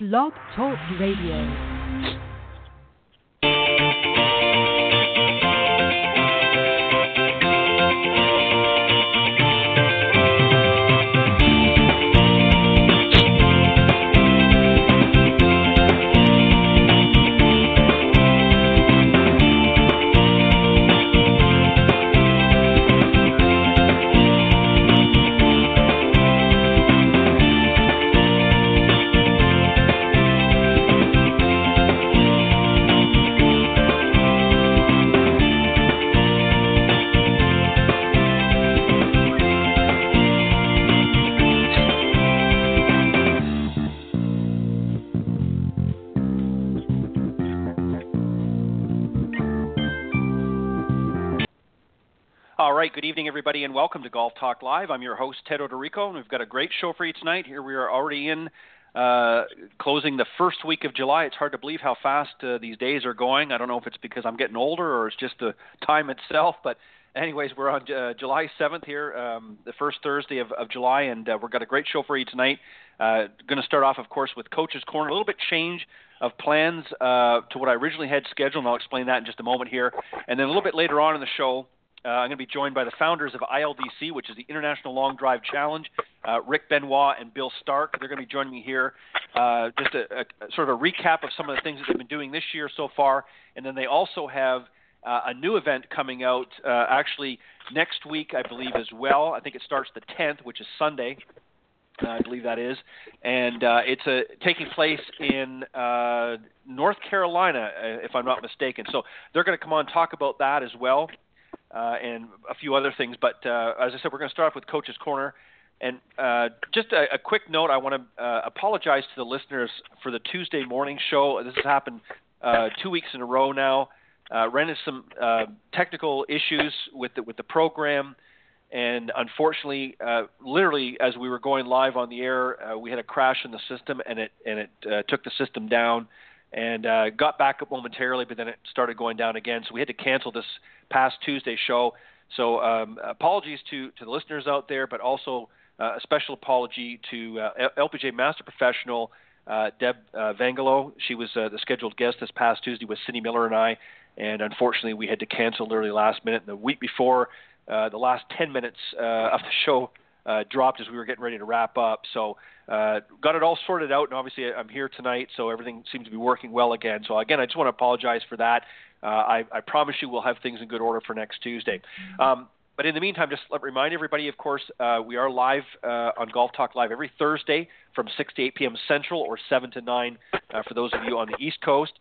Blog Talk Radio. Everybody, and welcome to Golf Talk Live. I'm your host, Ted Odorico, and we've got a great show for you tonight. Here we are already in uh, closing the first week of July. It's hard to believe how fast uh, these days are going. I don't know if it's because I'm getting older or it's just the time itself, but anyways, we're on uh, July 7th here, um, the first Thursday of, of July, and uh, we've got a great show for you tonight. Uh, going to start off, of course, with Coach's Corner. A little bit change of plans uh, to what I originally had scheduled, and I'll explain that in just a moment here. And then a little bit later on in the show, uh, I'm going to be joined by the founders of ILDC, which is the International Long Drive Challenge, uh, Rick Benoit and Bill Stark. They're going to be joining me here. Uh, just a, a, sort of a recap of some of the things that they've been doing this year so far. And then they also have uh, a new event coming out uh, actually next week, I believe, as well. I think it starts the 10th, which is Sunday. Uh, I believe that is, and uh, it's a, taking place in uh, North Carolina, uh, if I'm not mistaken. So they're going to come on and talk about that as well uh, and a few other things. But uh, as I said, we're going to start off with Coach's Corner. And uh, just a, a, quick note, I want to uh, apologize to the listeners for the Tuesday morning show. This has happened uh, two weeks in a row now. Uh, ran into some technical issues with the, with the program, and unfortunately, literally as we were going live on the air, we had a crash in the system, and it and it took the system down and got back up momentarily, but then it started going down again. So we had to cancel this past Tuesday show. So um, apologies to, to the listeners out there, but also uh, a special apology to uh, LPGA Master Professional uh, Deb uh, Vangellow. She was uh, the scheduled guest this past Tuesday with Cindy Miller and I, and unfortunately we had to cancel literally last minute. The week before, uh, the last 10 minutes uh, of the show uh, dropped as we were getting ready to wrap up. So uh, got it all sorted out, and obviously I'm here tonight, so everything seems to be working well again. So again, I just want to apologize for that. Uh, I, I promise you we'll have things in good order for next Tuesday. Um, but in the meantime, just let remind everybody, of course, uh, we are live uh, on Golf Talk Live every Thursday from 6 to 8 p.m. Central or 7 to 9 uh, for those of you on the East Coast.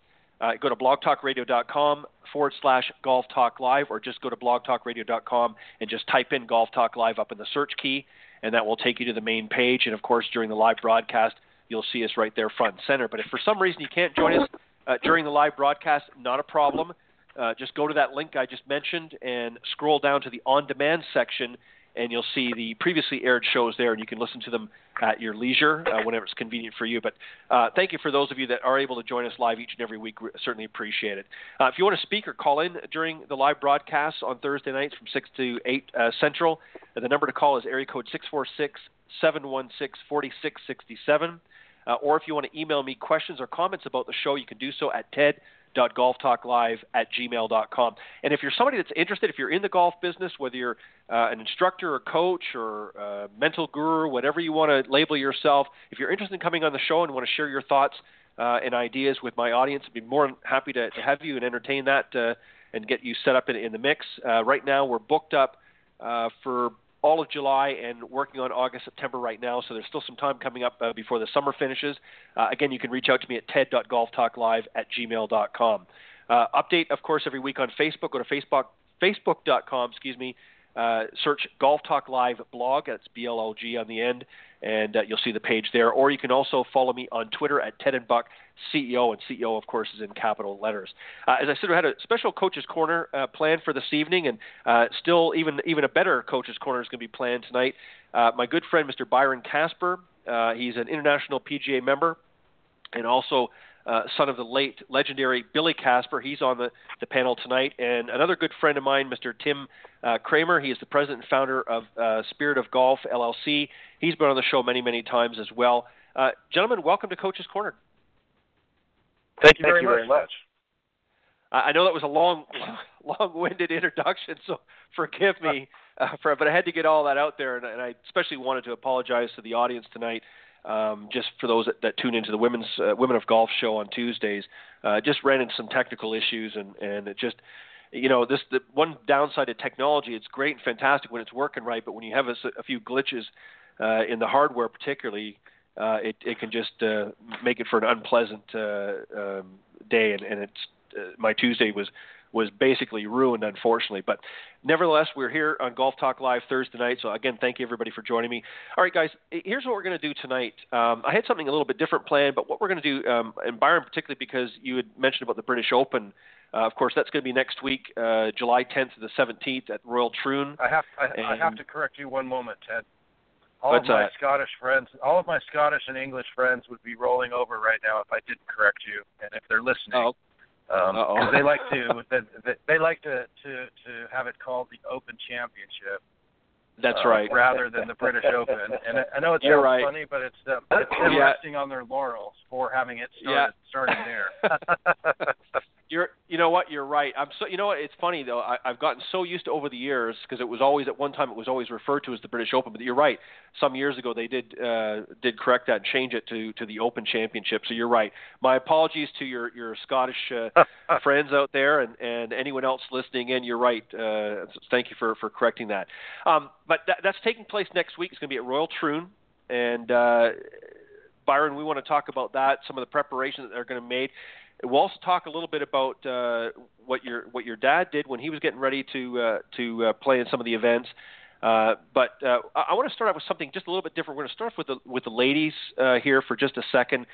Uh, go to blogtalkradio.com forward slash golf talk live or just go to blogtalkradio.com and just type in golf talk live up in the search key and that will take you to the main page. And of course, during the live broadcast, you'll see us right there front and center. But if for some reason you can't join us uh, during the live broadcast, not a problem. Uh, just go to that link I just mentioned and scroll down to the on demand section and you'll see the previously aired shows there, and you can listen to them at your leisure uh, whenever it's convenient for you. But uh, thank you for those of you that are able to join us live each and every week. We certainly appreciate it. Uh, if you want to speak or call in during the live broadcasts on Thursday nights from 6 to 8 uh, Central, the number to call is area code 646 716 4667. Uh, or if you want to email me questions or comments about the show, you can do so at ted golftalklive at gmail.com. And if you're somebody that's interested, if you're in the golf business, whether you're uh, an instructor or coach or uh, mental guru, whatever you want to label yourself, if you're interested in coming on the show and want to share your thoughts uh, and ideas with my audience, I'd be more than happy to, to have you and entertain that uh, and get you set up in, in the mix. Uh, right now, we're booked up uh, for all of July and working on August, September right now. So there's still some time coming up uh, before the summer finishes. Uh, again, you can reach out to me at ted.golftalklive at gmail.com. Uh, update, of course, every week on Facebook. Go to Facebook, facebook.com, excuse me, uh, search Golf Talk Live blog. That's B L O G on the end, and uh, you'll see the page there. Or you can also follow me on Twitter at Ted and Buck CEO, and CEO, of course, is in capital letters. Uh, as I said, we had a special coaches corner uh, planned for this evening, and uh, still even even a better coaches corner is going to be planned tonight. Uh, my good friend, Mr. Byron Casper, uh, he's an international PGA member, and also uh, son of the late legendary Billy Casper. He's on the, the panel tonight. And another good friend of mine, Mr. Tim uh, Kremer. He is the president and founder of uh, Spirit of Golf LLC. He's been on the show many, many times as well. Uh, gentlemen, welcome to Coach's Corner. Thank you, Thank very, you much. very much. I know that was a long, long-winded introduction, so forgive me uh, for, but I had to get all that out there, and, and I especially wanted to apologize to the audience tonight, um, just for those that, that tune into the women's uh, Women of Golf show on Tuesdays. Uh, just ran into some technical issues, and and it just, you know, this the one downside of technology. It's great and fantastic when it's working right, but when you have a, a few glitches uh, in the hardware, particularly, uh, it it can just uh, make it for an unpleasant uh, um, day, and, and it's uh, my Tuesday was was basically ruined, unfortunately. But nevertheless, we're here on Golf Talk Live Thursday night. So again, thank you everybody for joining me. All right, guys, here's what we're going to do tonight. Um, I had something a little bit different planned, but what we're going to do, um, and Byron particularly because you had mentioned about the British Open. Uh, of course, that's going to be next week, uh, July 10th to the 17th at Royal Troon. I have I, I have to correct you one moment, Ted. All of my that? Scottish friends, all of my Scottish and English friends would be rolling over right now if I didn't correct you, and if they're listening. Oh, um, they like to they, they like to, to to have it called the Open Championship. That's uh, right. Rather than the British Open, and I know it's right. funny, but it's them, it's them yeah. resting on their laurels for having it started, yeah. starting there. You're, you know what? You're right. I'm so. You know what? It's funny though. I, I've gotten so used to over the years because it was always at one time it was always referred to as the British Open. But you're right. Some years ago they did uh, did correct that and change it to to the Open Championship. So you're right. My apologies to your your Scottish uh, friends out there and and anyone else listening in. You're right. Uh, thank you for for correcting that. Um, but that, that's taking place next week. It's going to be at Royal Troon and. Uh, Byron, we want to talk about that, some of the preparations that they're going to be made. We'll also talk a little bit about uh, what your what your dad did when he was getting ready to uh, to uh, play in some of the events. Uh, but uh, I, I want to start out with something just a little bit different. We're going to start with the with the ladies uh, here for just a second.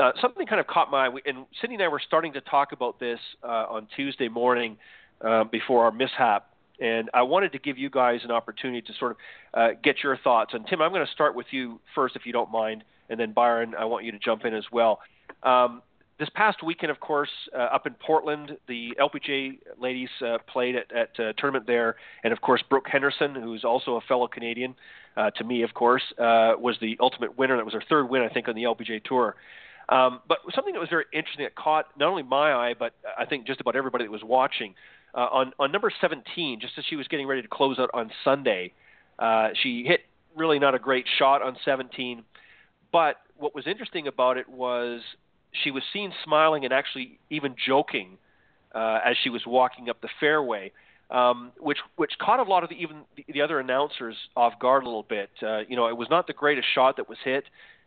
Uh, something kind of caught my eye, and Cindy and I were starting to talk about this uh, on Tuesday morning uh, before our mishap, and I wanted to give you guys an opportunity to sort of uh, get your thoughts. And Tim, I'm going to start with you first, if you don't mind, and then Byron, I want you to jump in as well. Um, this past weekend, of course, uh, up in Portland, the LPGA ladies uh, played at, at a tournament there, and of course, Brooke Henderson, who's also a fellow Canadian, uh, to me, of course, uh, was the ultimate winner. That was her third win, I think, on the LPGA tour. Um, but something that was very interesting that caught not only my eye, but I think just about everybody that was watching. Uh, on, on number 17, just as she was getting ready to close out on Sunday, uh, she hit really not a great shot on 17. But what was interesting about it was she was seen smiling and actually even joking uh, as she was walking up the fairway, um, which which caught a lot of the, even the, the other announcers off guard a little bit. Uh, you know, it was not the greatest shot that was hit,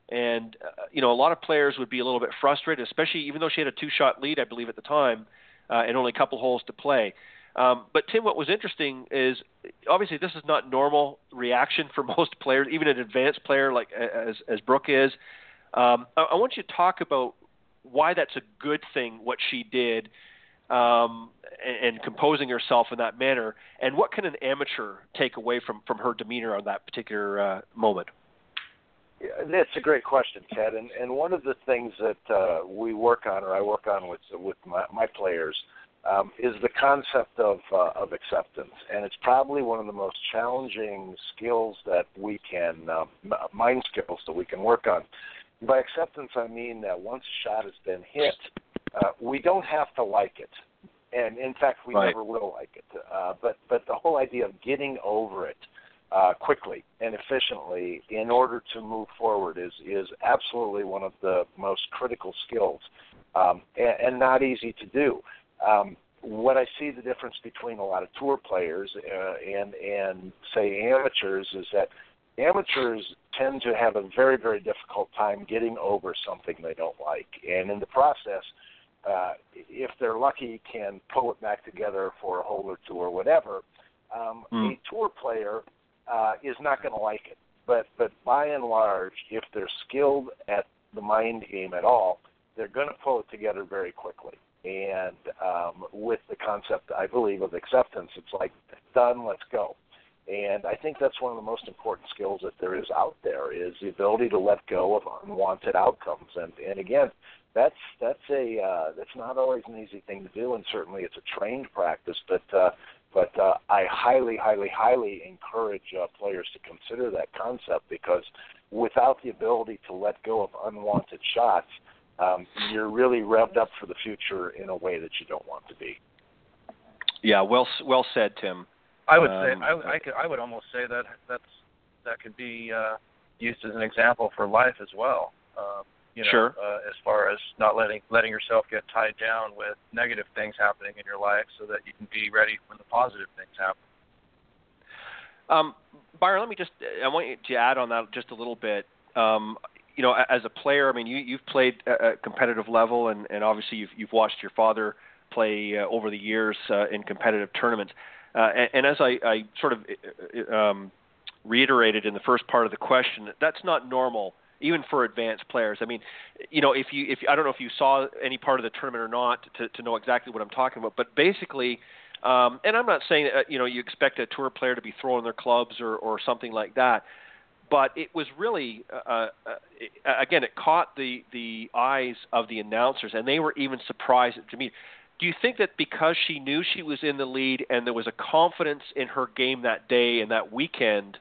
and uh, you know a lot of players would be a little bit frustrated, especially even though she had a two-shot lead, I believe, at the time, uh, and only a couple holes to play. Um, but Tim, what was interesting is obviously this is not normal reaction for most players, even an advanced player like as as Brooke is. Um, I, I want you to talk about why that's a good thing what she did um, and, and composing herself in that manner, and what can an amateur take away from from her demeanor on that particular uh, moment? That's a great question, Ted. And, and one of the things that uh, we work on, or I work on with with my, my players, um, is the concept of uh, of acceptance, and it's probably one of the most challenging skills that we can uh, mind skills that we can work on. By acceptance, I mean that once a shot has been hit, uh, we don't have to like it, and in fact, we right. never will like it. Uh, but but the whole idea of getting over it uh, quickly and efficiently in order to move forward is is absolutely one of the most critical skills, um, and, and not easy to do. Um, what I see the difference between a lot of tour players uh, and and say amateurs is that amateurs tend to have a very very difficult time getting over something they don't like, and in the process, uh, if they're lucky, can pull it back together for a hole or two or whatever. Um, mm. A tour player uh, is not going to like it, but but by and large, if they're skilled at the mind game at all, they're going to pull it together very quickly. And um, with the concept, I believe, of acceptance, it's like done, let's go. And I think that's one of the most important skills that there is out there is the ability to let go of unwanted outcomes. And and again, that's that's a uh, that's not always an easy thing to do, and certainly it's a trained practice. But uh, but uh, I highly, highly, highly encourage uh, players to consider that concept because without the ability to let go of unwanted shots, um, you're really revved up for the future in a way that you don't want to be. Yeah, well, well said, Tim. I would um, say I, I could I would almost say that that's that could be uh, used as an example for life as well. Um, you know, sure. uh, as far as not letting letting yourself get tied down with negative things happening in your life, so that you can be ready when the positive things happen. Um, Byron, let me just I want you to add on that just a little bit. Um, you know, as a player, I mean, you you've played at a competitive level, and and obviously you've you've watched your father play uh, over the years uh, in competitive tournaments. Uh, and, and as I, I sort of uh, um, reiterated in the first part of the question, that's not normal even for advanced players. I mean, you know, if you if I don't know if you saw any part of the tournament or not to to know exactly what I'm talking about, but basically. Um, and I'm not saying that you know you expect a tour player to be throwing their clubs or, or something like that, but it was really uh, uh, again it caught the the eyes of the announcers, and they were even surprised to me. Do you think that because she knew she was in the lead and there was a confidence in her game that day and that weekend,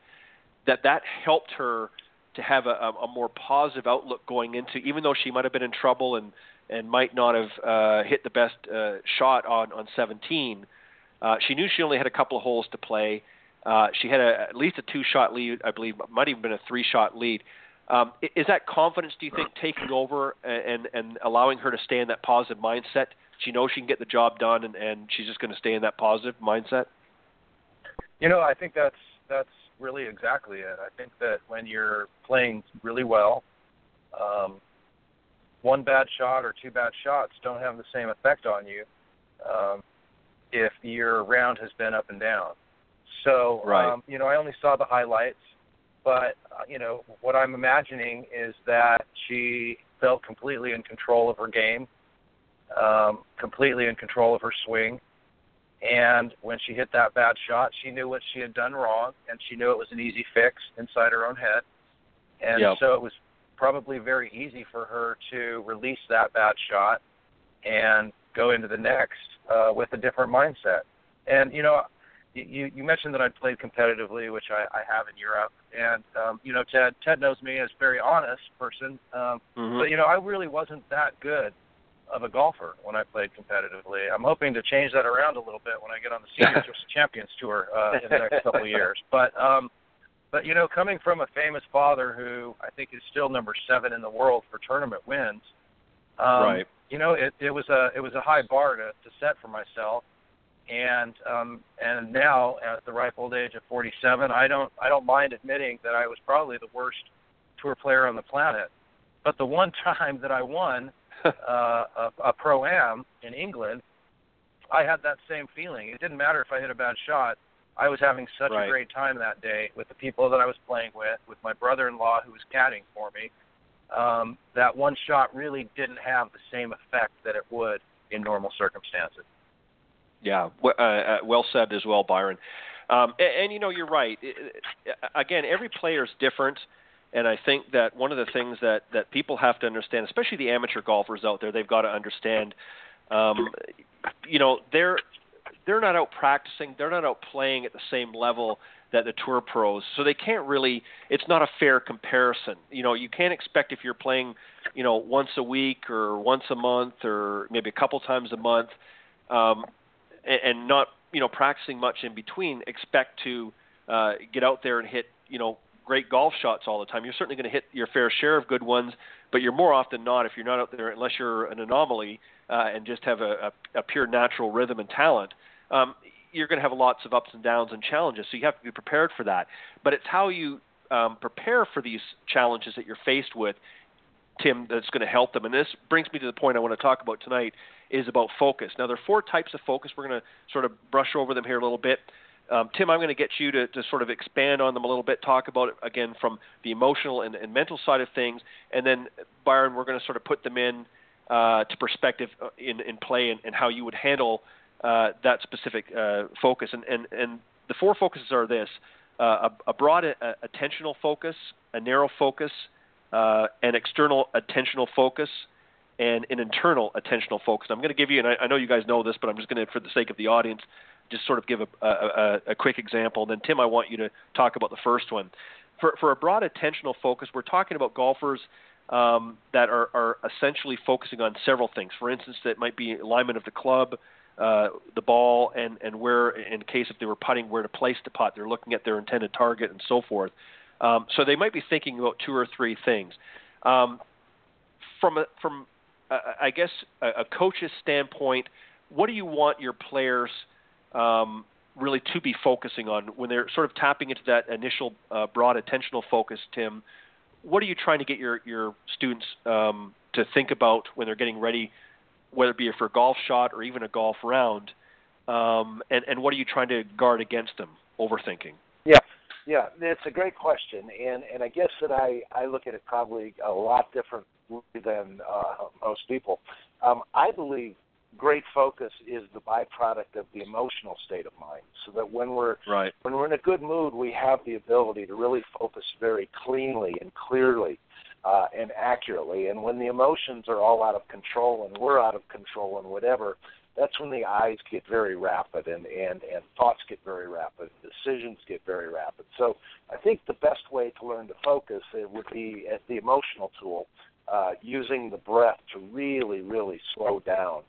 that that helped her to have a, a more positive outlook going into, even though she might have been in trouble and and might not have uh, hit the best uh, shot on on 17. Uh, she knew she only had a couple of holes to play. Uh, she had a, at least a two-shot lead, I believe, might even been a three-shot lead. Um, is that confidence, do you think, taking over and and allowing her to stay in that positive mindset? She knows she can get the job done, and, and she's just going to stay in that positive mindset. You know, I think that's that's really exactly it. I think that when you're playing really well, um, one bad shot or two bad shots don't have the same effect on you um, if your round has been up and down. So, right. um, you know, I only saw the highlights, but uh, you know, what I'm imagining is that she felt completely in control of her game, um, completely in control of her swing, and when she hit that bad shot, she knew what she had done wrong, and she knew it was an easy fix inside her own head. And yep. so it was probably very easy for her to release that bad shot and go into the next uh, with a different mindset. And you know, you you mentioned that I'd played competitively, which I, I have in Europe. And um, you know, Ted Ted knows me as a very honest person, um, mm-hmm. but you know, I really wasn't that good of a golfer when I played competitively. I'm hoping to change that around a little bit when I get on the Senior Champions Tour uh, in the next couple of years. But um, but you know, coming from a famous father who I think is still number seven in the world for tournament wins, um, right? You know, it, it was a it was a high bar to, to set for myself, and um, and now at the ripe old age of 47, I don't I don't mind admitting that I was probably the worst tour player on the planet. But the one time that I won uh, a, a pro am in England, I had that same feeling. It didn't matter if I hit a bad shot. I was having such right. a great time that day with the people that I was playing with, with my brother-in-law who was caddying for me. Um, that one shot really didn't have the same effect that it would in normal circumstances. Yeah, uh, uh, well said as well, Byron. Um, and, and you know, you're right. It, Again, every player is different. And I think that one of the things that, that people have to understand, especially the amateur golfers out there, they've got to understand, um, you know, they're they're not out practicing, they're not out playing at the same level that the tour pros. So they can't really. It's not a fair comparison. You know, you can't expect if you're playing, you know, once a week or once a month or maybe a couple times a month, um, and, and not you know practicing much in between, expect to uh, get out there and hit you know great golf shots all the time. You're certainly going to hit your fair share of good ones, but you're more often not if you're not out there unless you're an anomaly uh, and just have a, a, a pure natural rhythm and talent. Um, you're going to have lots of ups and downs and challenges, so you have to be prepared for that. But it's how you um, prepare for these challenges that you're faced with, Tim, that's going to help them. And this brings me to the point I want to talk about tonight is about focus. Now, there are four types of focus. We're going to sort of brush over them here a little bit. Um, Tim, I'm going to get you to, to sort of expand on them a little bit, talk about it again from the emotional and, and mental side of things, and then Byron, we're going to sort of put them in uh, to perspective uh, in, in play and, and how you would handle uh, that specific uh, focus. And, and, and the four focuses are this: uh, a, a, broad a, uh, attentional focus, a narrow focus, an external attentional focus, and an internal attentional focus. I'm going to give you, and I, I know you guys know this, but I'm just going to, for the sake of the audience, just sort of give a, a, a quick example. Then, Tim, I want you to talk about the first one. For, for a broad attentional focus, we're talking about golfers um, that are, are essentially focusing on several things. For instance, that might be alignment of the club, uh, the ball, and, and where, in case if they were putting, where to place the putt. They're looking at their intended target and so forth. Um, so they might be thinking about two or three things. Um, from a, from uh, I guess a, a coach's standpoint, what do you want your players um, really to be focusing on when they're sort of tapping into that initial uh, broad attentional focus, Tim? What are you trying to get your your students um, to think about when they're getting ready, whether it be for a golf shot or even a golf round? Um, and and what are you trying to guard against them overthinking? Yeah, yeah, it's a great question, and and I guess that I I look at it probably a lot differently than uh, most people. Um, I believe great focus is the byproduct of the emotional state of mind. So that when we're right. when we're in a good mood, we have the ability to really focus very cleanly and clearly uh, and accurately. And when the emotions are all out of control and we're out of control and whatever, that's when the eyes get very rapid and, and, and thoughts get very rapid, decisions get very rapid. So I think the best way to learn to focus it would be at the emotional tool, uh, using the breath to really, really slow down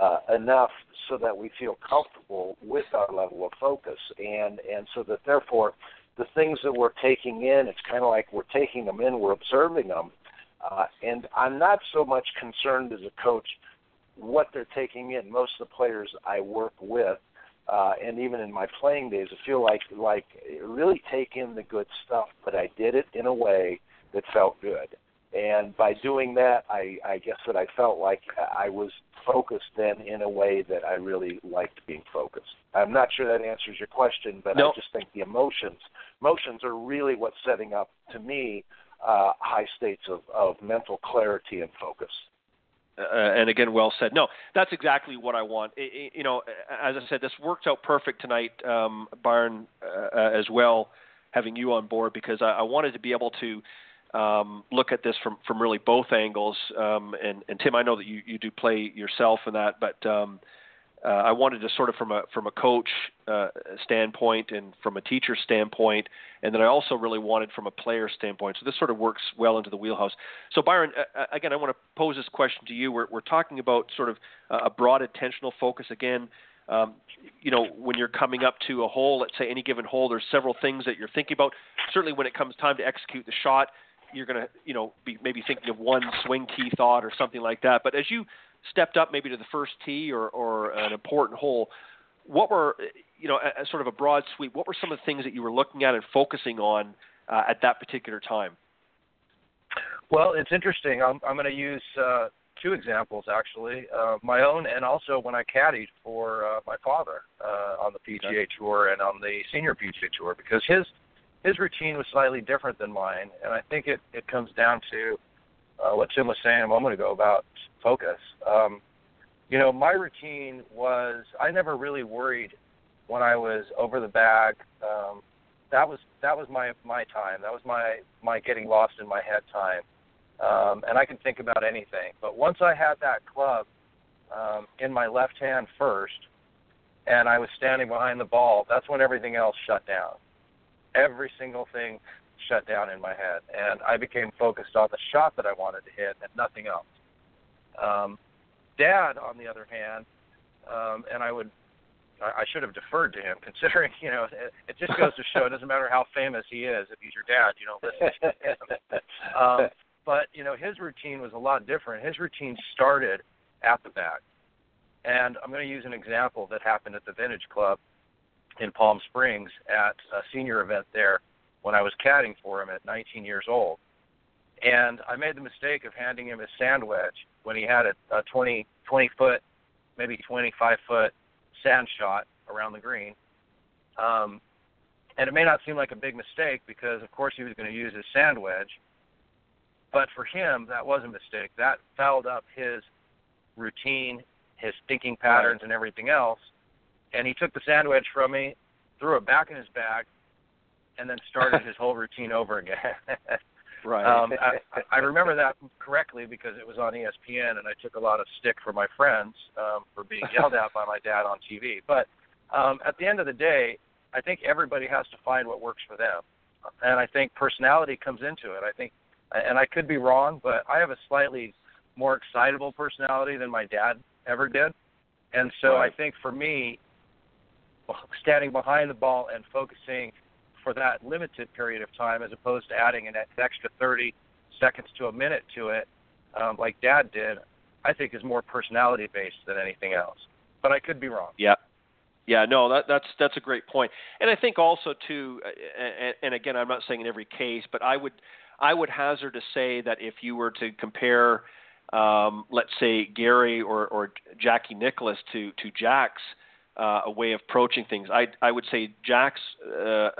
uh, enough so that we feel comfortable with our level of focus, and and so that therefore the things that we're taking in, it's kind of like we're taking them in, we're observing them, uh, and I'm not so much concerned as a coach what they're taking in. Most of the players I work with, uh, and even in my playing days, I feel like like really take in the good stuff, but I did it in a way that felt good. And by doing that, I, I guess that I felt like I was focused then in a way that I really liked being focused. I'm not sure that answers your question, but no. I just think the emotions, emotions are really what's setting up to me uh, high states of, of mental clarity and focus. Uh, and again, well said. No, that's exactly what I want. It, it, you know, as I said, this worked out perfect tonight, um, Byron, uh, as well, having you on board because I, I wanted to be able to um, look at this from, from really both angles. Um, and, and Tim, I know that you, you do play yourself in that, but um, uh, I wanted to sort of from a from a coach uh, standpoint and from a teacher standpoint, and then I also really wanted from a player standpoint. So this sort of works well into the wheelhouse. So Byron, uh, again, I want to pose this question to you. We're, we're talking about sort of a broad attentional focus again. Um, you know, when you're coming up to a hole, let's say any given hole, there's several things that you're thinking about. Certainly, when it comes time to execute the shot, you're going to, you know, be maybe thinking of one swing key thought or something like that. But as you stepped up maybe to the first tee or, or an important hole, what were, you know, as sort of a broad sweep, what were some of the things that you were looking at and focusing on uh, at that particular time? Well, it's interesting. I'm, I'm going to use uh, two examples actually, uh, my own and also when I caddied for uh, my father uh, on the PGA Tour and on the Senior PGA Tour because his his routine was slightly different than mine, and I think it it comes down to uh, what Tim was saying a moment ago about focus. Um, you know, my routine was I never really worried when I was over the bag. Um, that was that was my my time. That was my my getting lost in my head time, um, and I can think about anything. But once I had that club um, in my left hand first, and I was standing behind the ball, that's when everything else shut down every single thing shut down in my head, and I became focused on the shot that I wanted to hit and nothing else. Um, Dad, on the other hand, um, and I would, I, I should have deferred to him, considering you know it, it just goes to show it doesn't matter how famous he is if he's your dad, you don't listen to him. Um, but you know his routine was a lot different. His routine started at the back, and I'm going to use an example that happened at the Vintage Club in Palm Springs at a senior event there when I was caddying for him at 19 years old. And I made the mistake of handing him his sand wedge when he had a, a 20, 20 foot, maybe 25 foot sand shot around the green. Um, and it may not seem like a big mistake because, of course, he was going to use his sand wedge. But for him, that was a mistake. That fouled up his routine, his thinking patterns, right. and everything else and he took the sand wedge from me, threw it back in his bag, and then started his whole routine over again. right. Um, I, I remember that correctly because it was on ESPN, and I took a lot of stick from my friends um, for being yelled at by my dad on TV. But um, at the end of the day, I think everybody has to find what works for them, and I think personality comes into it. I think and I could be wrong, but I have a slightly more excitable personality than my dad ever did. And so right. I think for me, standing behind the ball and focusing for that limited period of time as opposed to adding an extra 30 seconds to a minute to it, um, like Dad did, I think is more personality based than anything else. But I could be wrong. Yeah. Yeah, no, that, that's that's a great point, and I think also too, and, and again, I'm not saying in every case, but I would I would hazard to say that if you were to compare, um, let's say Gary or, or Jackie Nicklaus to to Jack's uh, a way of approaching things, I I would say Jack's uh,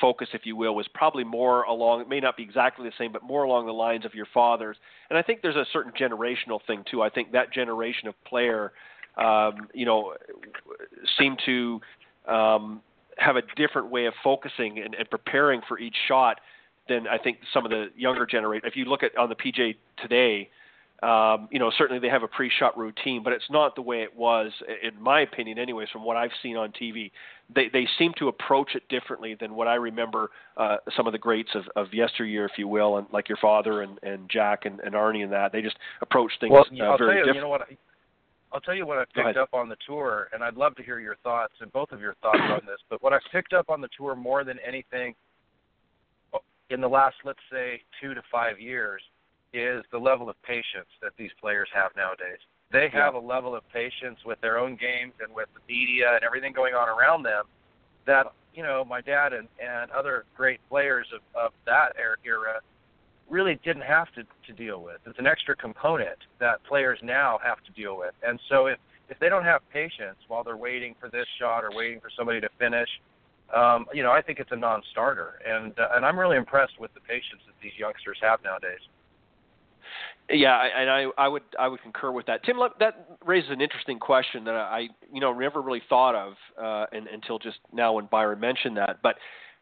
focus, if you will, was probably more along. It may not be exactly the same, but more along the lines of your father's. And I think there's a certain generational thing too. I think that generation of player, um, you know, seemed to um, have a different way of focusing and, and preparing for each shot than I think some of the younger generation. If you look at on the PGA today, um, you know, certainly they have a pre-shot routine, but it's not the way it was, in my opinion, anyways, from what I've seen on TV. They they seem to approach it differently than what I remember uh, some of the greats of, of yesteryear, if you will, and like your father and, and Jack and, and Arnie and that. They just approach things well, uh, I'll very tell you, different. You know what? I, I'll tell you what I picked up on the tour, and I'd love to hear your thoughts and both of your thoughts on this. But what I picked up on the tour more than anything in the last, let's say, two to five years, is the level of patience that these players have nowadays. They have yeah. a level of patience with their own games and with the media and everything going on around them that you know my dad and and other great players of of that era really didn't have to to deal with. It's an extra component that players now have to deal with. And so if if they don't have patience while they're waiting for this shot or waiting for somebody to finish, um, you know, I think it's a non-starter. And uh, and I'm really impressed with the patience that these youngsters have nowadays. Yeah, and I, I would I would concur with that. Tim, that raises an interesting question that I you know never really thought of uh, and, until just now when Byron mentioned that. But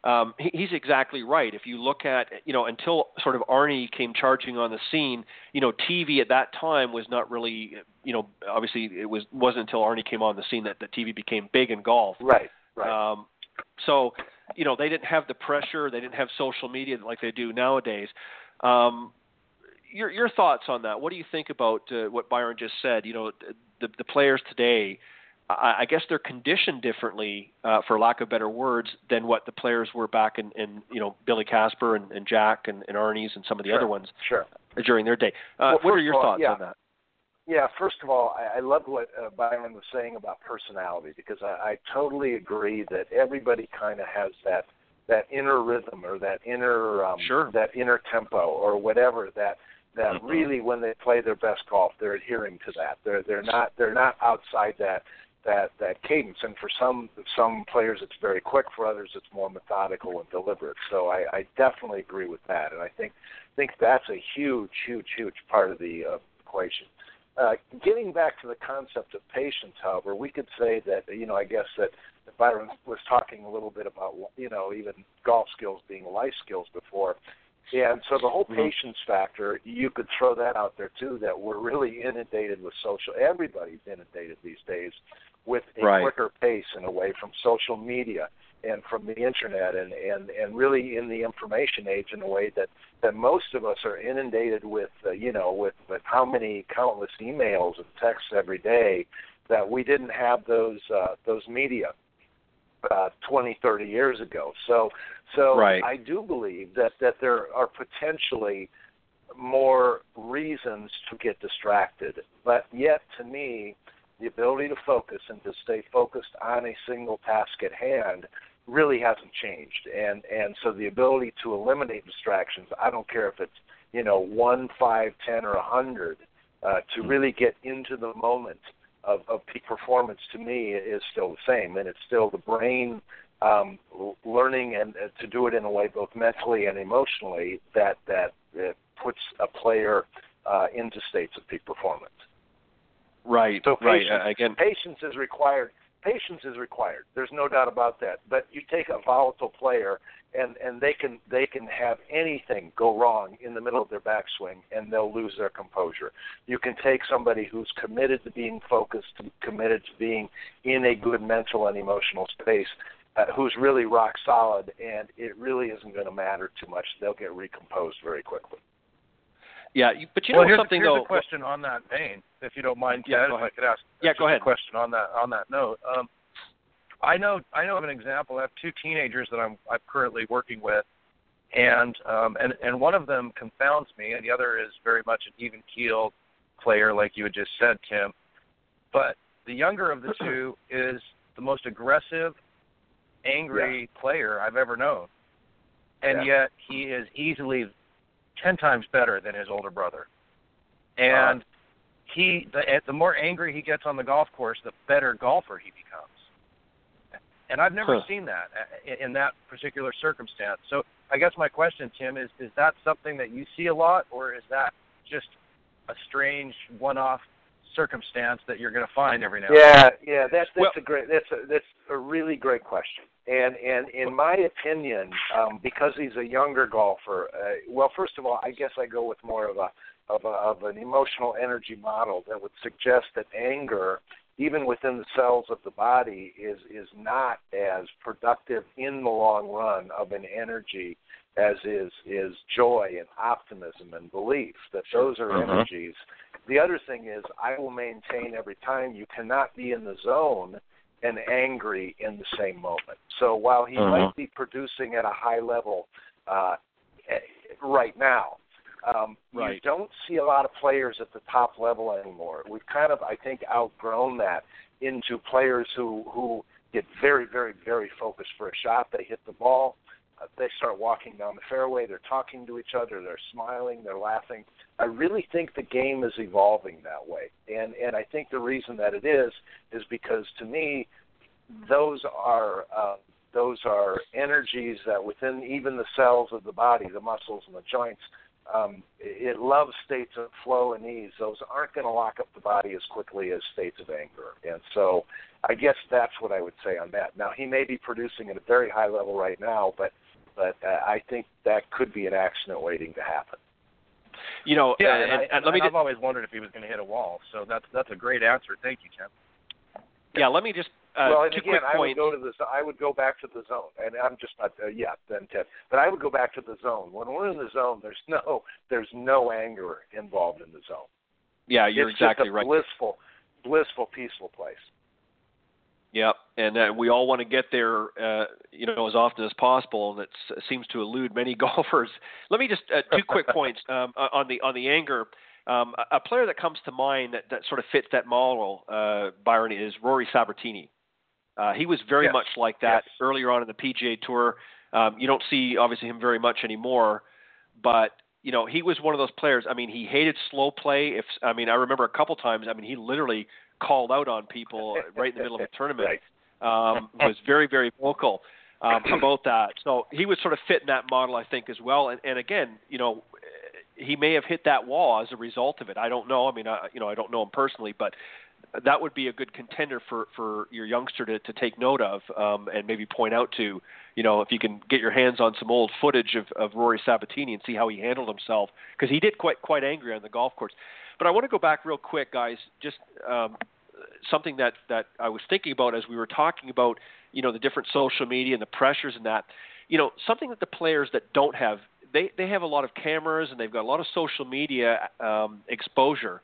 um, he, he's exactly right. If you look at you know until sort of Arnie came charging on the scene, you know TV at that time was not really you know obviously it was wasn't until Arnie came on the scene that the TV became big in golf. Right. Right. Um, so you know they didn't have the pressure, they didn't have social media like they do nowadays. Um, your your thoughts on that? What do you think about uh, what Byron just said? You know, the the players today, I, I guess they're conditioned differently, uh, for lack of better words, than what the players were back in, in you know Billy Casper and, and Jack and, and Arnie's and some of the sure. other ones sure. during their day. Uh, well, what are your all, thoughts yeah. on that? Yeah, first of all, I, I love what uh, Byron was saying about personality because I, I totally agree that everybody kind of has that that inner rhythm or that inner um, sure. that inner tempo or whatever that that mm-hmm. really when they play their best golf they're adhering to that. They're they're not they're not outside that that that cadence. And for some some players it's very quick. For others it's more methodical and deliberate. So i i definitely agree with that. And i think think that's a huge huge huge part of the uh, equation. Uh, getting back to the concept of patience, however, we could say that you know I guess that Byron was talking a little bit about you know even golf skills being life skills before, and so the whole mm-hmm. patience factor, you could throw that out there too. That we're really inundated with social. Everybody's inundated these days with a right. quicker pace in a way from social media and from the internet and, and, and really in the information age in a way that, that most of us are inundated with, uh, you know, with, with how many countless emails and texts every day that we didn't have those, uh, those media uh, 20, 30 years ago. So, so right. I do believe that, that there are potentially more reasons to get distracted. But yet, to me, the ability to focus and to stay focused on a single task at hand really hasn't changed and and so the ability to eliminate distractions i don't care if it's you know one five ten or a hundred uh, to mm-hmm. really get into the moment of, of peak performance to me is still the same and it's still the brain um, learning and uh, to do it in a way both mentally and emotionally that that uh, puts a player uh, into states of peak performance. Right so patience, right uh, again patience is required patience is required. There's no doubt about that. But you take a volatile player and and they can they can have anything go wrong in the middle of their backswing and they'll lose their composure. You can take somebody who's committed to being focused, committed to being in a good mental and emotional space, uh, who's really rock solid, and it really isn't going to matter too much. They'll get recomposed very quickly. Yeah, but you well, know here's, something here's though. a question on that vein, if you don't mind, Yeah, Ted, go if ahead. I could ask. Yeah, go ahead. A question on that on that note. Um, I know I know of an example. I have two teenagers that I'm I'm currently working with, and um, and and one of them confounds me, and the other is very much an even keeled player, like you had just said, Tim. But the younger of the two is the most aggressive, angry player I've ever known, and Yeah. yet he is easily ten times better than his older brother. And he, the, the more angry he gets on the golf course, the better golfer he becomes. And I've never Huh. seen that uh, in that particular circumstance. So I guess my question, Tim, is: Is that something that you see a lot, or is that just a strange one-off circumstance that you're going to find every now and Yeah, yeah, that's that's Well- a great that's a that's a really great question. And and in my opinion, um, because he's a younger golfer, uh, well, first of all, I guess I go with more of a of a of an emotional energy model that would suggest that anger, even within the cells of the body, is is not as productive in the long run of an energy as is is joy and optimism and belief. That those are Mhm. energies the other thing is I will maintain every time you cannot be in the zone and angry in the same moment. So while he Mhm. might be producing at a high level uh, eh, right now, um, you don't see a lot of players at the top level anymore. We've kind of, I think, outgrown that into players who who get very, very, very focused for a shot. They hit the ball. They start walking down the fairway. They're talking to each other. They're smiling. They're laughing. I really think the game is evolving that way, and and I think the reason that it is is because to me, those are uh, those are energies that within even the cells of the body, the muscles and the joints, um, it loves states of flow and ease. Those aren't going to lock up the body as quickly as states of anger, and so I guess that's what I would say on that. Now he may be producing at a very high level right now, but but uh, I think that could be an accident waiting to happen. You know, Yeah, uh, and, and, I, and let me I've just, always wondered if he was going to hit a wall. So that's that's a great answer. Thank you, Tim. yeah, let me just uh, well, and two again, quick I would points. go to the I would go back to the zone, and I'm just not uh, yeah, then Ted. But I would go back to the zone. When we're in the zone, there's no there's no anger involved in the zone. Yeah, you're it's exactly just a right. blissful, blissful, peaceful place. Yeah, and uh, we all want to get there, uh, you know, as often as possible, and it seems to elude many golfers. Let me just uh, two quick points um, on the on the anger. Um, a, a player that comes to mind that, that sort of fits that model, uh, Byron, is Rory Sabatini. Uh, he was very Yes. much like that Yes. earlier on in the PGA Tour. Um, you don't see obviously him very much anymore, but you know he was one of those players. I mean, he hated slow play. If I mean, I remember a couple times. I mean, he literally called out on people right in the middle of a tournament. Right. Um, was very very vocal um, about that. So he would sort of fit in that model, I think, as well. And, and again, you know, he may have hit that wall as a result of it. I don't know. I mean, I, you know, I don't know him personally, but that would be a good contender for for your youngster to to take note of um, and maybe point out to. You know, if you can get your hands on some old footage of, of Rory Sabatini and see how he handled himself, because he did quite quite angry on the golf course. But I want to go back real quick, guys. Just um, something that that I was thinking about as we were talking about, you know, the different social media and the pressures and that. You know, something that the players that don't have, they they have a lot of cameras and they've got a lot of social media um, exposure.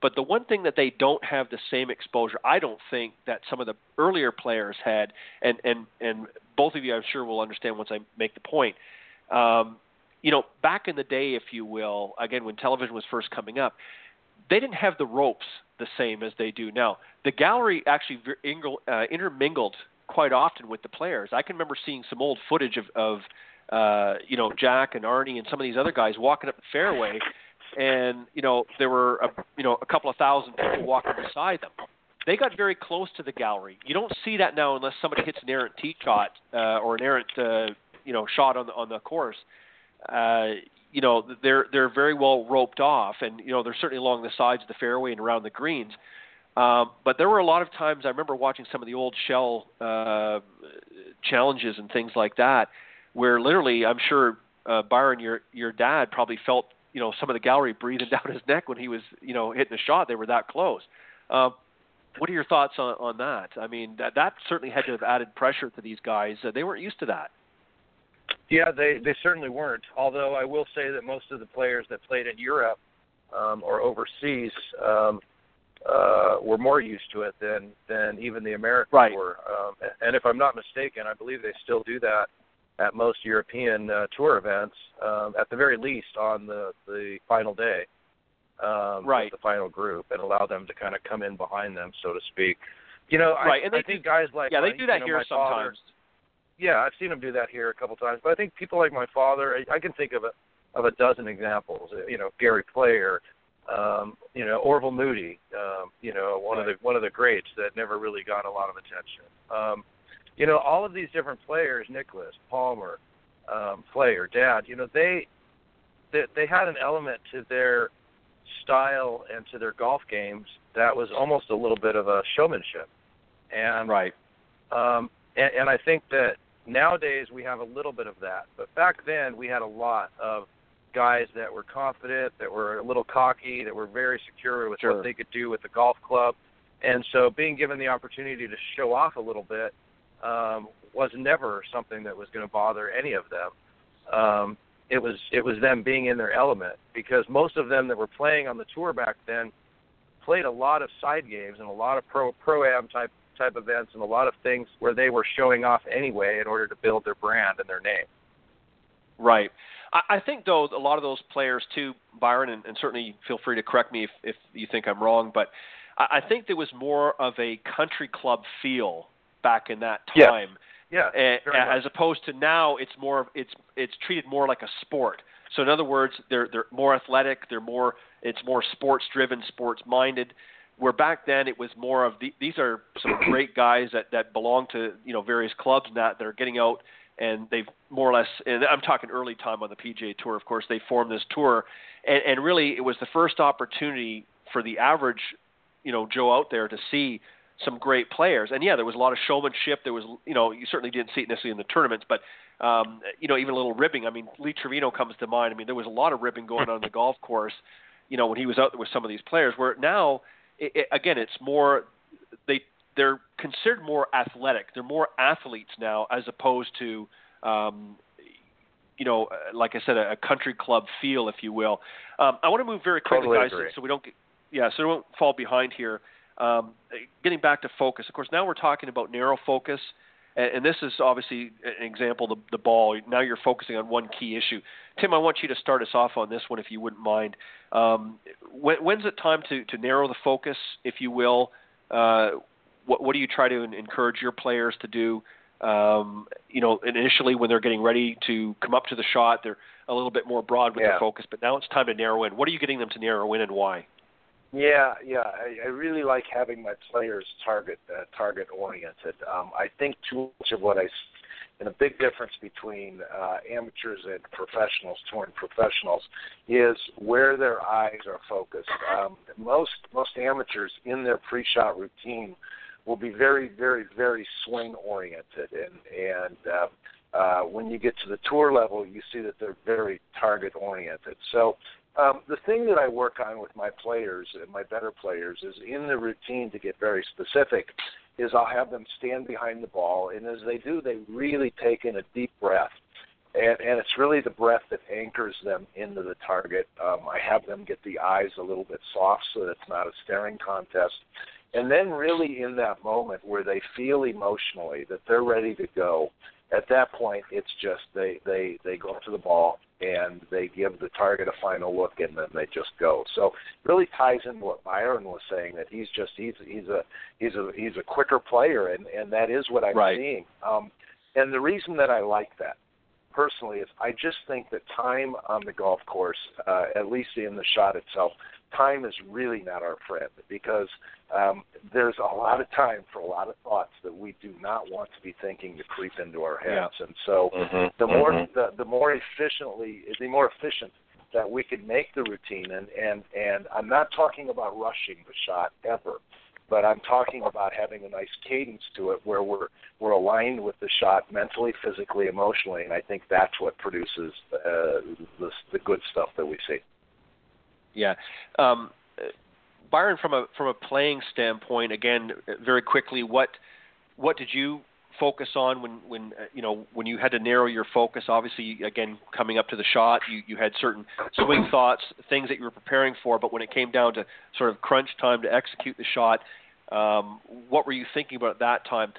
But the one thing that they don't have the same exposure, I don't think that some of the earlier players had, and and and both of you, I'm sure, will understand once I make the point. Um, you know, back in the day, if you will, again when television was first coming up, they didn't have the ropes the same as they do now. The gallery actually uh, intermingled quite often with the players. I can remember seeing some old footage of, of uh, you know Jack and Arnie and some of these other guys walking up the fairway, and you know there were a, you know a couple of thousand people walking beside them. They got very close to the gallery. You don't see that now unless somebody hits an errant tee shot uh, or an errant uh, you know shot on the on the course. Uh, you know they're they're very well roped off, and you know they're certainly along the sides of the fairway and around the greens. Um, but there were a lot of times I remember watching some of the old shell uh, challenges and things like that, where literally I'm sure uh, Byron, your your dad probably felt you know some of the gallery breathing down his neck when he was you know hitting a shot. They were that close. Um, what are your thoughts on, on that? I mean, that that certainly had to have added pressure to these guys. Uh, they weren't used to that. Yeah, they they certainly weren't. Although I will say that most of the players that played in Europe um, or overseas um, uh, were more used to it than than even the Americans right. were. Um, and if I'm not mistaken, I believe they still do that at most European uh, tour events, um, at the very least on the the final day, um, right. the final group, and allow them to kind of come in behind them, so to speak. You know, right. I, and they I think do, guys like yeah, my, they do that you know, here sometimes. Father, yeah, I've seen them do that here a couple times. But I think people like my father, I, I can think of a of a dozen examples. You know, Gary Player, um, you know, Orville Moody, um, you know, one right. of the one of the greats that never really got a lot of attention. Um, you know, all of these different players, Nicklaus, Palmer, um, Player, Dad, you know, they, they they had an element to their style and to their golf games that was almost a little bit of a showmanship. And right. um, and, and I think that nowadays we have a little bit of that, but back then we had a lot of guys that were confident, that were a little cocky, that were very secure with sure. what they could do with the golf club, and so being given the opportunity to show off a little bit um, was never something that was going to bother any of them. Um, it was it was them being in their element because most of them that were playing on the tour back then played a lot of side games and a lot of pro pro am type type events and a lot of things where they were showing off anyway in order to build their brand and their name. Right. I, think though a lot of those players too, Byron, and, and certainly feel free to correct me if, if you think I'm wrong, but I, I think there was more of a country club feel back in that time. Yeah. And, very as opposed to now, it's more it's it's treated more like a sport. So in other words, they're they're more athletic. They're more it's more sports driven, sports minded. Where back then it was more of the, these are some great guys that that belong to you know various clubs and that are getting out and they've more or less and I'm talking early time on the PGA Tour. Of course, they formed this tour, and, and really it was the first opportunity for the average you know Joe out there to see some great players. And yeah, there was a lot of showmanship. There was, you know, you certainly didn't see it necessarily in the tournaments, but um, you know, even a little ribbing. I mean, Lee Trevino comes to mind. I mean, there was a lot of ribbing going on in the golf course, you know, when he was out there with some of these players. Where now, it, it, again, it's more they they're considered more athletic. They're more athletes now as opposed to. Um, you know, like I said, a, a country club feel, if you will. Um, I want to move very quickly, totally guys, agree. so we don't get, yeah, so we don't fall behind here. Um, getting back to focus, of course, now we're talking about narrow focus, and, and this is obviously an example the, the ball. Now you're focusing on one key issue. Tim, I want you to start us off on this one, if you wouldn't mind. Um, when, when's it time to, to narrow the focus, if you will? Uh, what, what do you try to encourage your players to do? Um, you know, initially when they're getting ready to come up to the shot, they're a little bit more broad with Yeah. their focus, but now it's time to narrow in. What are you getting them to narrow in, and why? Yeah, yeah. I, I really like having my players target uh, target oriented. Um, I think too much of what I and a big difference between uh, amateurs and professionals, touring professionals, is where their eyes are focused. Um, most most amateurs in their pre-shot routine will be very, very, very swing oriented, and and uh, uh, when you get to the tour level, you see that they're very target oriented. So um, the thing that I work on with my players and my better players is in the routine to get very specific is I'll have them stand behind the ball and as they do they really take in a deep breath and, and it's really the breath that anchors them into the target. Um, I have them get the eyes a little bit soft so that it's not a staring contest. And then really in that moment where they feel emotionally that they're ready to go, at that point it's just they they they go up to the ball and they give the target a final look and then they just go. So it really ties into what Byron was saying that he's just he's he's a he's a he's a quicker player and and that is what I'm Right. seeing. Um, and the reason that I like that personally is I just think that time on the golf course, uh, at least in the shot itself, time is really not our friend because um, there's a lot of time for a lot of thoughts that we do not want to be thinking to creep into our heads. And so Mhm, the more mhm. the, the more efficiently the more efficient that we can make the routine and and and I'm not talking about rushing the shot ever but I'm talking about having a nice cadence to it where we're we're aligned with the shot mentally physically emotionally and I think that's what produces uh, the the good stuff that we see Yeah. Um, Byron, from a from a playing standpoint, again, very quickly, what what did you focus on when when uh, you know when you had to narrow your focus? Obviously, again, coming up to the shot, you you had certain swing thoughts, things that you were preparing for, but when it came down to sort of crunch time to execute the shot, um, what were you thinking about at that time?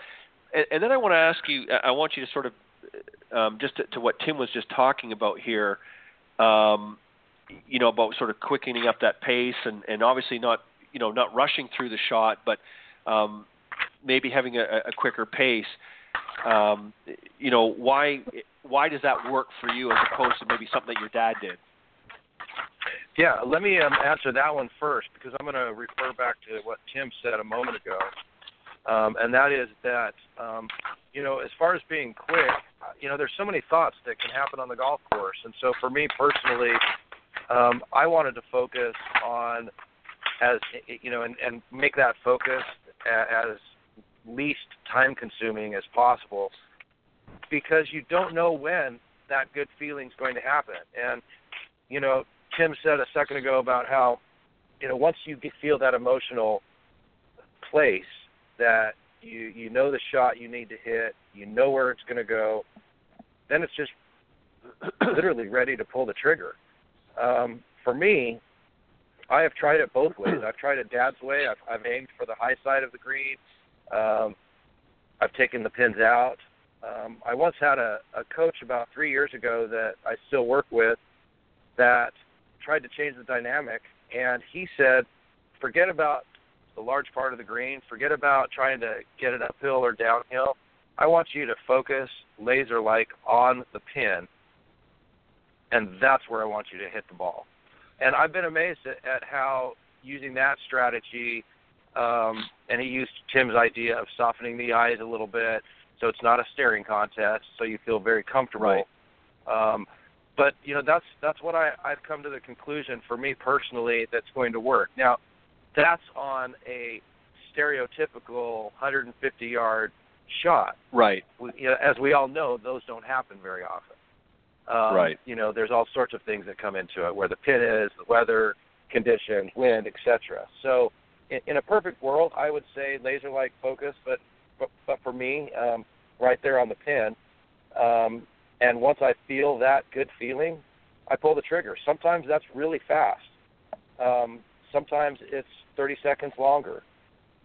And, and then I want to ask you, I want you to sort of um, just to, to, what Tim was just talking about here. Um, you know about sort of quickening up that pace and, and obviously not you know not rushing through the shot, but um, maybe having a, a quicker pace. Um, you know, why why does that work for you as opposed to maybe something that your dad did? Yeah, let me um, answer that one first because I'm going to refer back to what Tim said a moment ago, um, and that is that um, you know, as far as being quick, you know, there's so many thoughts that can happen on the golf course, and so for me personally, um, I wanted to focus on as you know, and, and make that focus as least time consuming as possible because you don't know when that good feeling is going to happen. And you know, Tim said a second ago about how you know once you get, feel that emotional place that you you know the shot you need to hit, you know where it's going to go, then it's just literally ready to pull the trigger. Um, for me, I have tried it both ways. I've tried it Dad's way. I've, I've aimed for the high side of the green. Um, I've taken the pins out. Um, I once had a, a coach about three years ago that I still work with that tried to change the dynamic, and he said, forget about the large part of the green, forget about trying to get it uphill or downhill. I want you to focus laser like on the pin, and that's where I want you to hit the ball. And I've been amazed at, at how using that strategy, um, and he used Tim's idea of softening the eyes a little bit, so it's not a staring contest, so you feel very comfortable. Right. Um, but you know that's that's what I, I've come to the conclusion for me personally that's going to work. Now, that's on a stereotypical 150 yard shot. Right. We, you know, as we all know, those don't happen very often. Um, right. You know, there's all sorts of things that come into it, where the pin is, the weather, conditions, wind, etc. So, in, in a perfect world, I would say laser-like focus, but but, but for me, um, right there on the pin, um, and once I feel that good feeling, I pull the trigger. Sometimes that's really fast. Um, sometimes it's 30 seconds longer,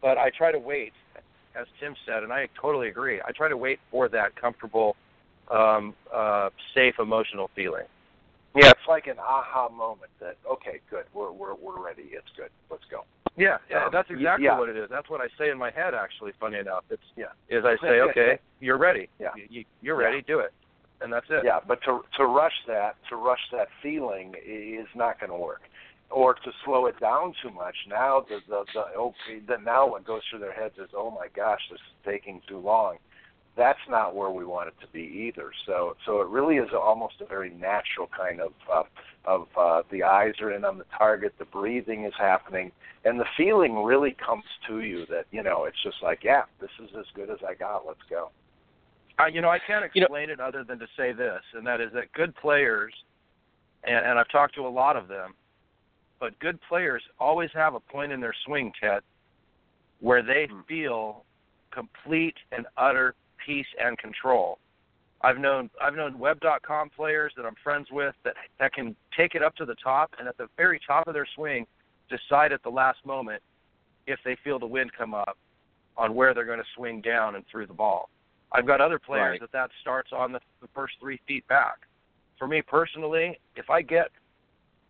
but I try to wait, as Tim said, and I totally agree. I try to wait for that comfortable um, uh, safe emotional feeling. Yeah, it's like an aha moment that okay, good, we're we're we're ready. It's good. Let's go. Yeah, yeah, Um, that's exactly yeah. what it is. That's what I say in my head. Actually, funny enough, it's Yeah. is I say, okay, you're ready. Yeah. You, you're ready. Do it, and that's it. Yeah, but to to rush that, to rush that feeling is not going to work. Or to slow it down too much. Now the the the okay, the now what goes through their heads is, oh my gosh, this is taking too long. That's not where we want it to be either. So so it really is almost a very natural kind of uh, of uh, the eyes are in on the target, the breathing is happening, and the feeling really comes to you that you know it's just like yeah, this is as good as I got. Let's go. Uh, you know, I can't You know- explain it other than to say this, and that is that good players, and, and I've talked to a lot of them, but good players always have a point in their swing, Ted, where they Hmm. feel complete and utter peace and control. I've known I've known web.com players that I'm friends with that that can take it up to the top and at the very top of their swing decide at the last moment if they feel the wind come up on where they're going to swing down and through the ball. I've got other players Right. that that starts on the, the first three feet back. For me personally, if I get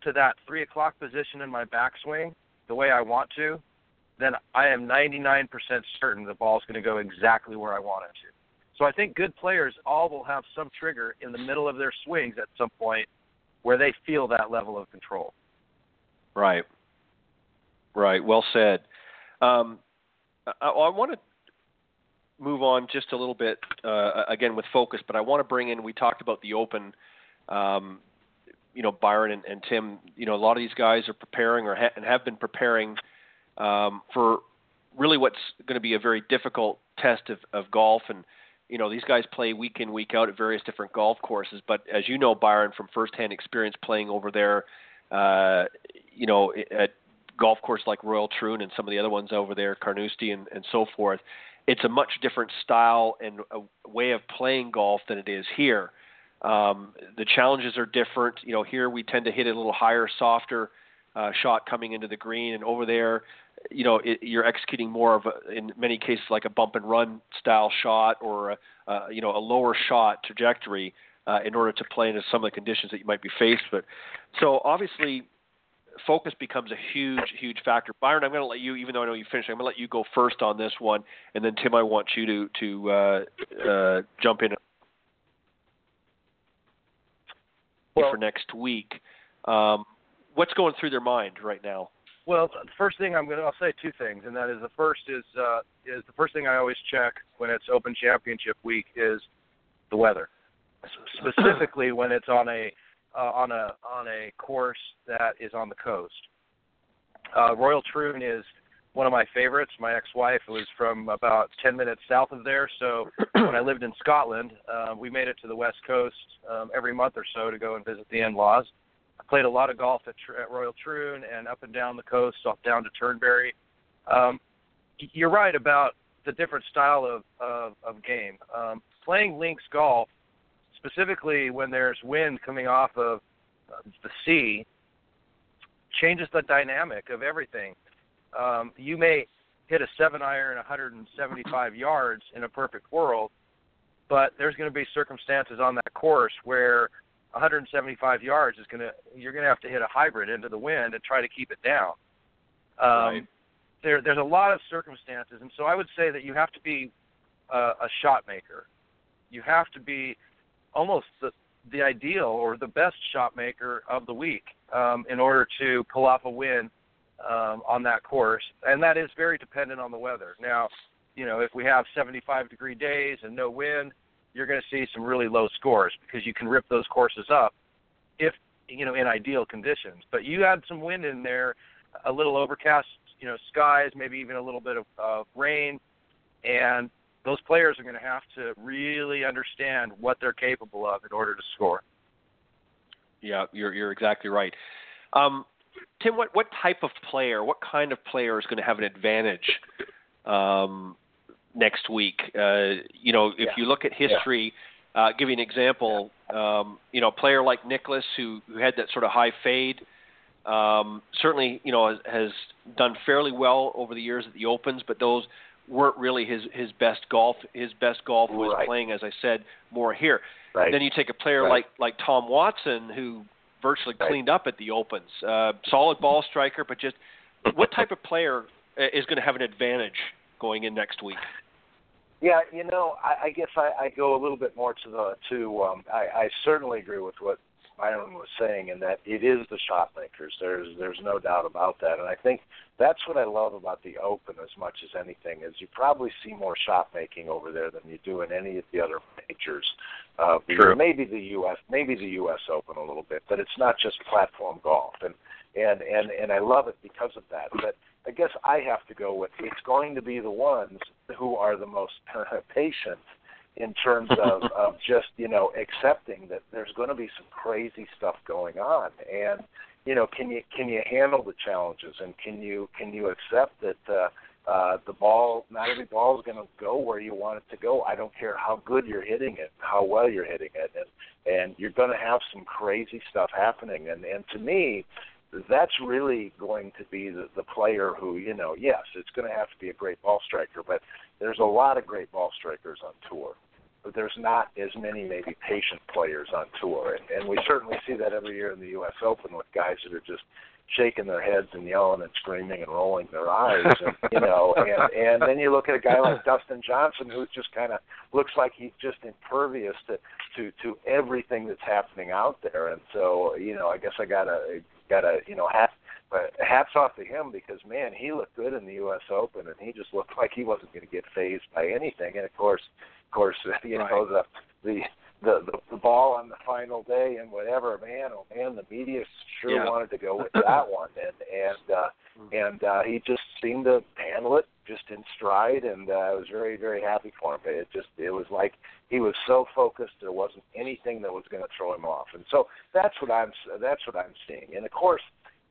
to that three o'clock position in my backswing the way I want to, then I am 99% certain the ball's going to go exactly where I want it to. So I think good players all will have some trigger in the middle of their swings at some point where they feel that level of control. Right. Right. Well said. Um, I, I want to move on just a little bit uh, again with focus, but I want to bring in. We talked about the Open. Um, you know, Byron and, and Tim. You know, a lot of these guys are preparing or ha- and have been preparing um, for really what's going to be a very difficult test of, of golf. And you know, these guys play week in week out at various different golf courses. But as you know, Byron, from firsthand experience playing over there, uh, you know, at golf course like Royal Troon and some of the other ones over there, Carnoustie and, and so forth, it's a much different style and a way of playing golf than it is here. Um, the challenges are different. You know, here we tend to hit it a little higher, softer uh, shot coming into the green, and over there, you know, it, you're executing more of, a, in many cases, like a bump and run style shot or a, uh, you know a lower shot trajectory uh, in order to play into some of the conditions that you might be faced with. So obviously, focus becomes a huge, huge factor. Byron, I'm going to let you, even though I know you finished, I'm going to let you go first on this one, and then Tim, I want you to to uh, uh, jump in well, for next week. Um, what's going through their mind right now? Well, the first thing I'm going to I'll say two things, and that is the first is uh, is the first thing I always check when it's Open Championship week is the weather, specifically when it's on a uh, on a on a course that is on the coast. Uh, Royal Troon is one of my favorites. My ex-wife was from about 10 minutes south of there, so when I lived in Scotland, uh, we made it to the west coast um, every month or so to go and visit the in-laws. Played a lot of golf at, at Royal Troon and up and down the coast, off down to Turnberry. Um, you're right about the different style of of, of game. Um, playing links golf, specifically when there's wind coming off of the sea, changes the dynamic of everything. Um, you may hit a seven iron 175 yards in a perfect world, but there's going to be circumstances on that course where 175 yards is going to you're going to have to hit a hybrid into the wind and try to keep it down. Um, right. There, there's a lot of circumstances, and so I would say that you have to be a, a shot maker. You have to be almost the the ideal or the best shot maker of the week um, in order to pull off a win um, on that course, and that is very dependent on the weather. Now, you know, if we have 75 degree days and no wind, you're going to see some really low scores because you can rip those courses up if you know in ideal conditions. But you had some wind in there, a little overcast, you know, skies, maybe even a little bit of uh, rain, and those players are going to have to really understand what they're capable of in order to score. Yeah, you're you're exactly right. Um, Tim, what what type of player, what kind of player is going to have an advantage um, next week. Uh, you know, if yeah. you look at history, yeah. uh, give you an example. Um, you know, a player like Nicklaus who who had that sort of high fade. Um, certainly, you know, has, has done fairly well over the years at the Opens, but those weren't really his his best golf. His best golf was right. playing, as I said, more here. Right. Then you take a player right. like like Tom Watson, who virtually cleaned up at the Opens. Uh, solid ball striker, but just what type of player is going to have an advantage going in next week? Yeah, you know, I, I guess I, I go a little bit more to the to. Um, I, I certainly agree with what Byron was saying, in that it is the shot makers. There's there's no doubt about that, and I think that's what I love about the Open as much as anything is you probably see more shot making over there than you do in any of the other majors. Uh, True. Maybe the U.S. maybe the U.S. Open a little bit, but it's not just platform golf, and and and and I love it because of that. But I guess I have to go with it's going to be the ones who are the most patient in terms of, of just you know accepting that there's going to be some crazy stuff going on. And you know can you can you handle the challenges and can you can you accept that uh uh the ball not every ball is going to go where you want it to go. I don't care how good you're hitting it how well you're hitting it. And and you're going to have some crazy stuff happening. And and to me that's really going to be the, the player who, you know, yes, it's going to have to be a great ball striker, but there's a lot of great ball strikers on tour. But there's not as many maybe patient players on tour, and, and we certainly see that every year in the U.S. Open with guys that are just shaking their heads and yelling and screaming and rolling their eyes, and you know, and and then you look at a guy like Dustin Johnson who just kind of looks like he's just impervious to to to everything that's happening out there, and so you know, I guess I gotta gotta you know hat but hats off to him because man, he looked good in the U.S. Open, and he just looked like he wasn't going to get fazed by anything. And of course, of course, you right. know the the the, the the ball on the final day and whatever, man, oh man, the media sure yeah. wanted to go with that one, and and uh, and uh, he just seemed to handle it just in stride, and uh, I was very very happy for him. It just it was like he was so focused, there wasn't anything that was going to throw him off, and so that's what I'm that's what I'm seeing, and of course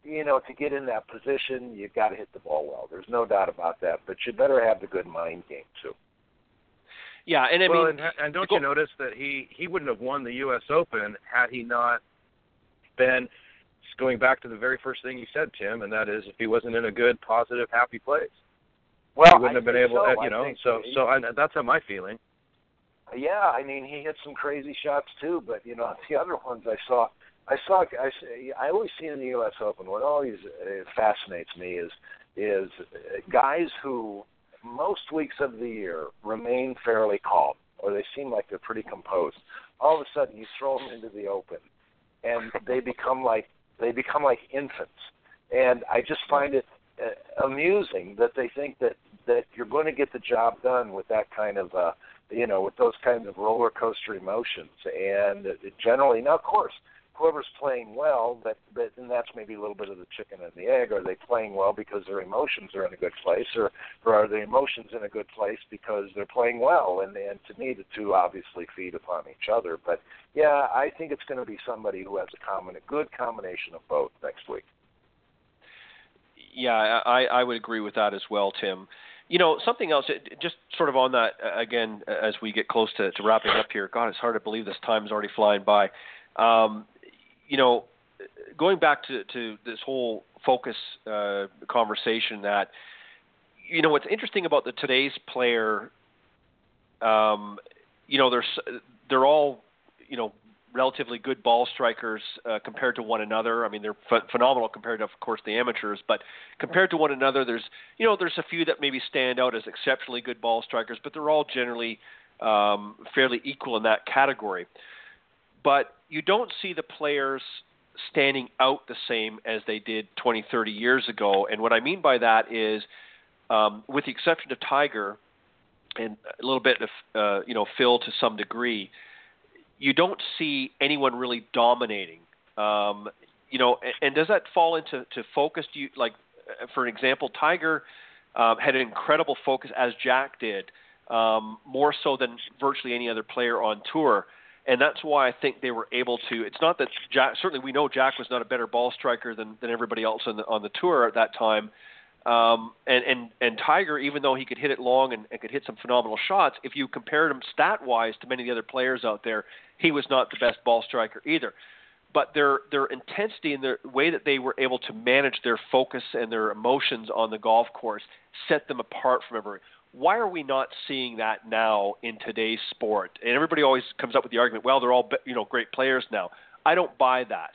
you know, to get in that position, you've got to hit the ball well. There's no doubt about that. But you better have the good mind game too. Yeah, and I well, mean, and, and don't you notice that he he wouldn't have won the U.S. Open had he not been going back to the very first thing you said, Tim, and that is if he wasn't in a good, positive, happy place. Well, he wouldn't I have been able, so. to, you know. So he- so I, that's how my feeling. Yeah, I mean he hit some crazy shots too, but you know the other ones I saw, I saw, I, I always see in the U.S. Open what always uh, fascinates me is is uh, guys who most weeks of the year remain fairly calm or they seem like they're pretty composed. All of a sudden you throw them into the Open, and they become like they become like infants, and I just find it uh, amusing that they think that that you're going to get the job done with that kind of uh you know, with those kinds of roller coaster emotions. And it, generally, now of course, whoever's playing well, that that and that's maybe a little bit of the chicken and the egg. Are they playing well because their emotions are in a good place, or or are the emotions in a good place because they're playing well? And and to me, the two obviously feed upon each other. But yeah, I think it's going to be somebody who has a common, a good combination of both next week. Yeah, I, I would agree with that as well, Tim. You know, something else, just sort of on that, again, as we get close to, to wrapping up here, God, it's hard to believe this time's already flying by. Um, you know, going back to, to this whole focus uh, conversation that, you know, what's interesting about the today's player, um, you know, they're, they're all, you know, relatively good ball strikers uh, compared to one another. I mean, they're ph- phenomenal compared to, of course, the amateurs. But compared to one another, there's you know there's a few that maybe stand out as exceptionally good ball strikers, but they're all generally um, fairly equal in that category. But you don't see the players standing out the same as they did 20, 30 years ago. And what I mean by that is, um, with the exception of Tiger and a little bit of uh, you know Phil to some degree you don't see anyone really dominating. Um, you know, and, and does that fall into to focus? Do you like, uh, for example, Tiger um, had an incredible focus as Jack did, um, more so than virtually any other player on tour. And that's why I think they were able to. It's not that Jack. Certainly, we know Jack was not a better ball striker than than everybody else on the on the tour at that time. Um, and and and Tiger, even though he could hit it long and, and could hit some phenomenal shots, if you compared him stat wise to many of the other players out there, he was not the best ball striker either. But their their intensity and the way that they were able to manage their focus and their emotions on the golf course set them apart from everybody. Why are we not seeing that now in today's sport? And everybody always comes up with the argument, well, they're all you know great players now. I don't buy that.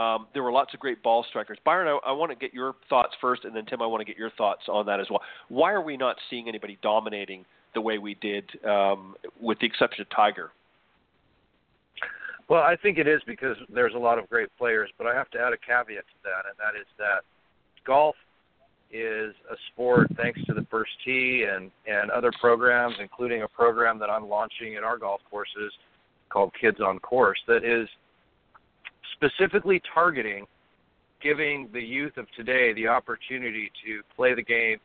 Um, there were lots of great ball strikers. Byron, I, I want to get your thoughts first, and then Tim, I want to get your thoughts on that as well. Why are we not seeing anybody dominating the way we did, um, with the exception of Tiger? Well, I think it is because there's a lot of great players, but I have to add a caveat to that, and that is that golf is a sport thanks to the first tee and and other programs, including a program that I'm launching in our golf courses called Kids on Course that is specifically targeting giving the youth of today the opportunity to play the game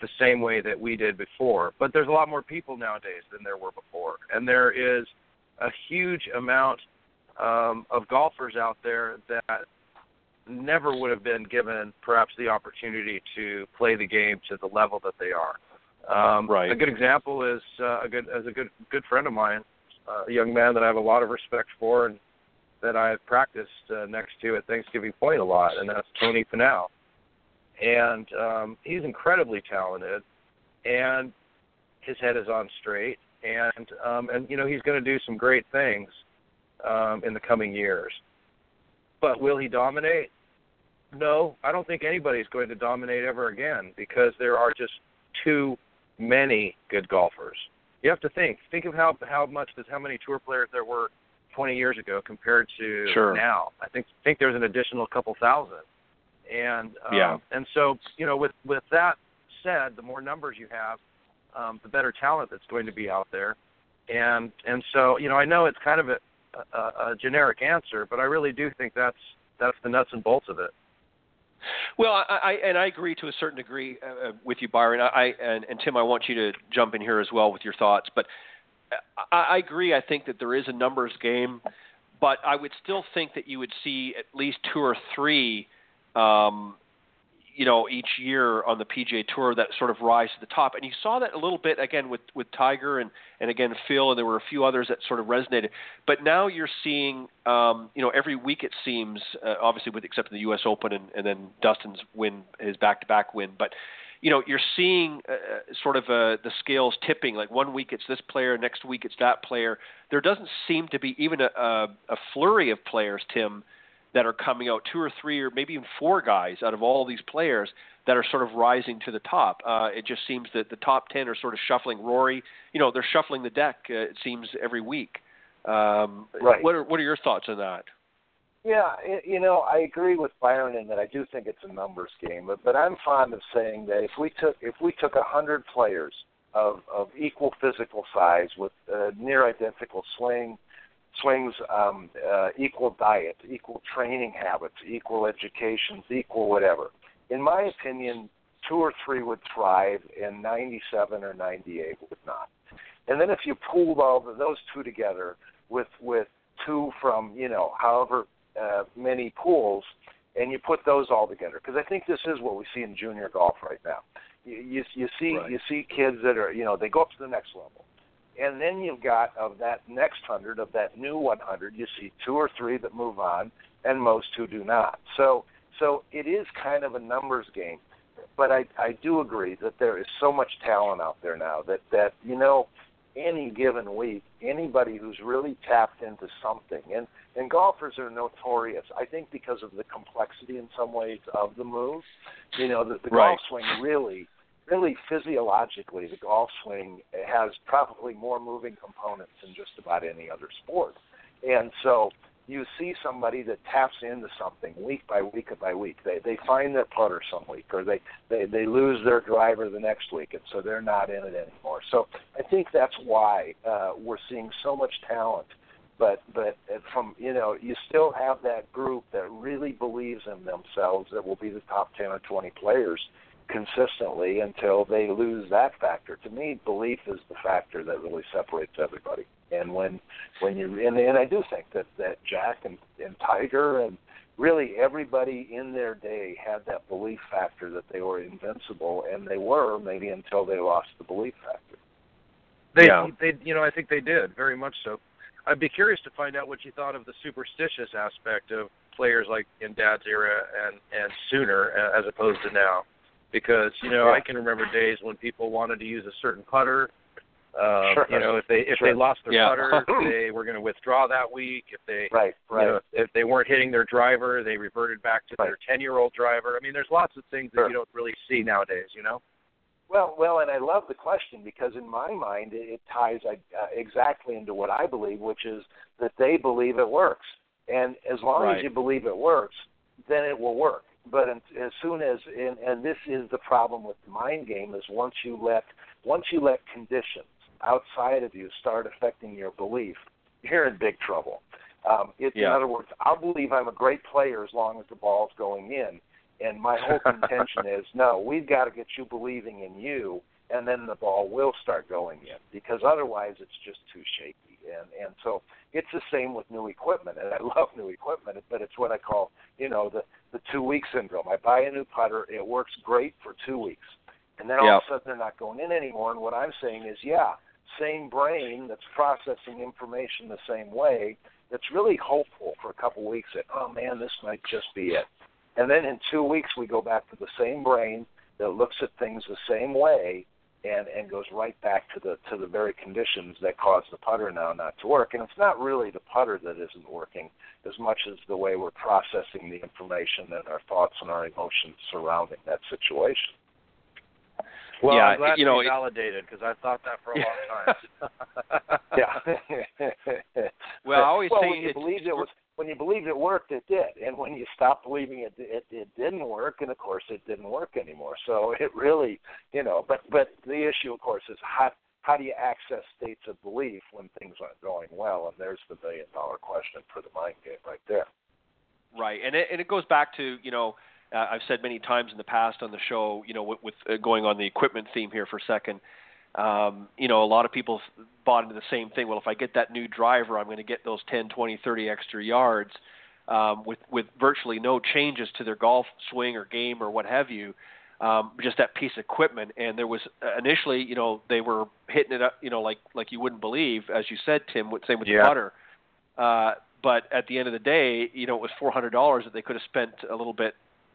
the same way that we did before. But there's a lot more people nowadays than there were before, and there is a huge amount um, of golfers out there that never would have been given perhaps the opportunity to play the game to the level that they are. Um, Right. A good example is uh, a good as a good good friend of mine, uh, a young man that I have a lot of respect for and that I've practiced uh, next to at Thanksgiving Point a lot, and that's Tony Finau. And um, he's incredibly talented, and his head is on straight, and um, and you know he's going to do some great things um, in the coming years. But will he dominate? No, I don't think anybody's going to dominate ever again because there are just too many good golfers. You have to think. Think of how how much how many tour players there were 20 years ago compared to Sure. now. I think think there's an additional couple thousand. And um, Yeah. and so you know with with that said, the more numbers you have, um, the better talent that's going to be out there. And and so you know I know it's kind of a, a, a generic answer, but I really do think that's that's the nuts and bolts of it. Well, I, I and I agree to a certain degree uh, uh, with you, Byron. I, I and, and Tim, I want you to jump in here as well with your thoughts. But I, I agree. I think that there is a numbers game, but I would still think that you would see at least two or three um, you know, each year on the PGA Tour that sort of rise to the top. And you saw that a little bit again with with Tiger and and again Phil, and there were a few others that sort of resonated. But now you're seeing, um, you know, every week it seems, uh, obviously with except the U.S. Open and, and then Dustin's win, his back-to-back win, but you know, you're seeing uh, sort of uh, the scales tipping. Like one week it's this player, next week it's that player. There doesn't seem to be even a, a, a flurry of players, Tim, that are coming out, two or three or maybe even four guys out of all these players that are sort of rising to the top. Uh, it just seems that the top ten are sort of shuffling. Rory, you know, they're shuffling the deck. Uh, it seems every week. Um, right. What are what are your thoughts on that? Yeah, you know, I agree with Byron in that I do think it's a numbers game, but but I'm fond of saying that if we took if we took a hundred players of of equal physical size with uh, near identical swing swings um, uh, equal diet, equal training habits, equal educations, equal whatever. In my opinion, two or three would thrive, and 97 or 98 would not. And then if you pooled all of those two together with with two from you know however uh, many pools, and you put those all together, because I think this is what we see in junior golf right now. You you, you see right. you see kids that are you know they go up to the next level and then you've got of that next hundred, of that new 100, you see two or three that move on, and most who do not. So, so it is kind of a numbers game. But I, I do agree that there is so much talent out there now that that you know, any given week, anybody who's really tapped into something, and and golfers are notorious. I think because of the complexity in some ways of the move. You know, the, the right. golf swing really really physiologically, the golf swing has probably more moving components than just about any other sport. And so you see somebody that taps into something week by week by week. They they find their putter some week, or they they they lose their driver the next week, and so they're not in it anymore. So I think that's why uh, we're seeing so much talent. But but from you know you still have that group that really believes in themselves that will be the top ten or twenty players consistently until they lose that factor. To me, belief is the factor that really separates everybody. And when when you and, and I do think that that Jack and, and Tiger and really everybody in their day had that belief factor that they were invincible, and they were maybe until they lost the belief factor. They, Yeah. they, you know, I think they did very much so. I'd be curious to find out what you thought of the superstitious aspect of players like in Dad's era and and sooner as opposed to now, because you know Yeah. I can remember days when people wanted to use a certain putter. Uh, Sure. You know, if they if Sure. they lost their Yeah. putter, they were going to withdraw that week. If they Right, right. you know, if they weren't hitting their driver, they reverted back to their ten-year-old driver. I mean, there's lots of things that you don't really see nowadays. You know. Well, well, and I love the question because in my mind it, it ties uh, exactly into what I believe, which is that they believe it works, and as long Right. as you believe it works, then it will work. But in, as soon as, and, and this is the problem with the mind game, is once you let once you let conditions outside of you start affecting your belief, you're in big trouble. Um, it, In other words, I'll believe I'm a great player as long as the ball's going in. And my whole contention is no, we've got to get you believing in you, and then the ball will start going in. Because otherwise, it's just too shaky. And and so it's the same with new equipment. And I love new equipment, but it's what I call you know the the two week syndrome. I buy a new putter, it works great for two weeks, and then all Yeah. of a sudden they're not going in anymore. And what I'm saying is, yeah, same brain that's processing information the same way. That's really hopeful for a couple weeks that oh man, this might just be it. And then in two weeks, we go back to the same brain that looks at things the same way and, and goes right back to the to the very conditions that cause the putter now not to work. And it's not really the putter that isn't working as much as the way we're processing the information and our thoughts and our emotions surrounding that situation. Well, Yeah, I'm glad you know, validated because I've thought that for a long time. yeah. Well, I always well, say when you it's- believed it was when you believed it worked, it did, and when you stopped believing it, it it didn't work, and of course it didn't work anymore. So it really, you know, but but the issue, of course, is how how do you access states of belief when things aren't going well? And there's the million dollar question for the mind game right there. Right, and it, and it goes back to you know uh, I've said many times in the past on the show, you know, with, with uh, going on the equipment theme here for a second. Um, you know, a lot of people bought into the same thing. Well, if I get that new driver, I'm going to get those 10, 20, 30 extra yards. um, with with virtually no changes to their golf swing or game or what have you. Um, just that piece of equipment, and there was uh, initially, you know, they were hitting it up, you know, like like you wouldn't believe, as you said, Tim. Same with yeah. the putter. Uh, but at the end of the day, you know, it was four hundred dollars that they could have spent a little bit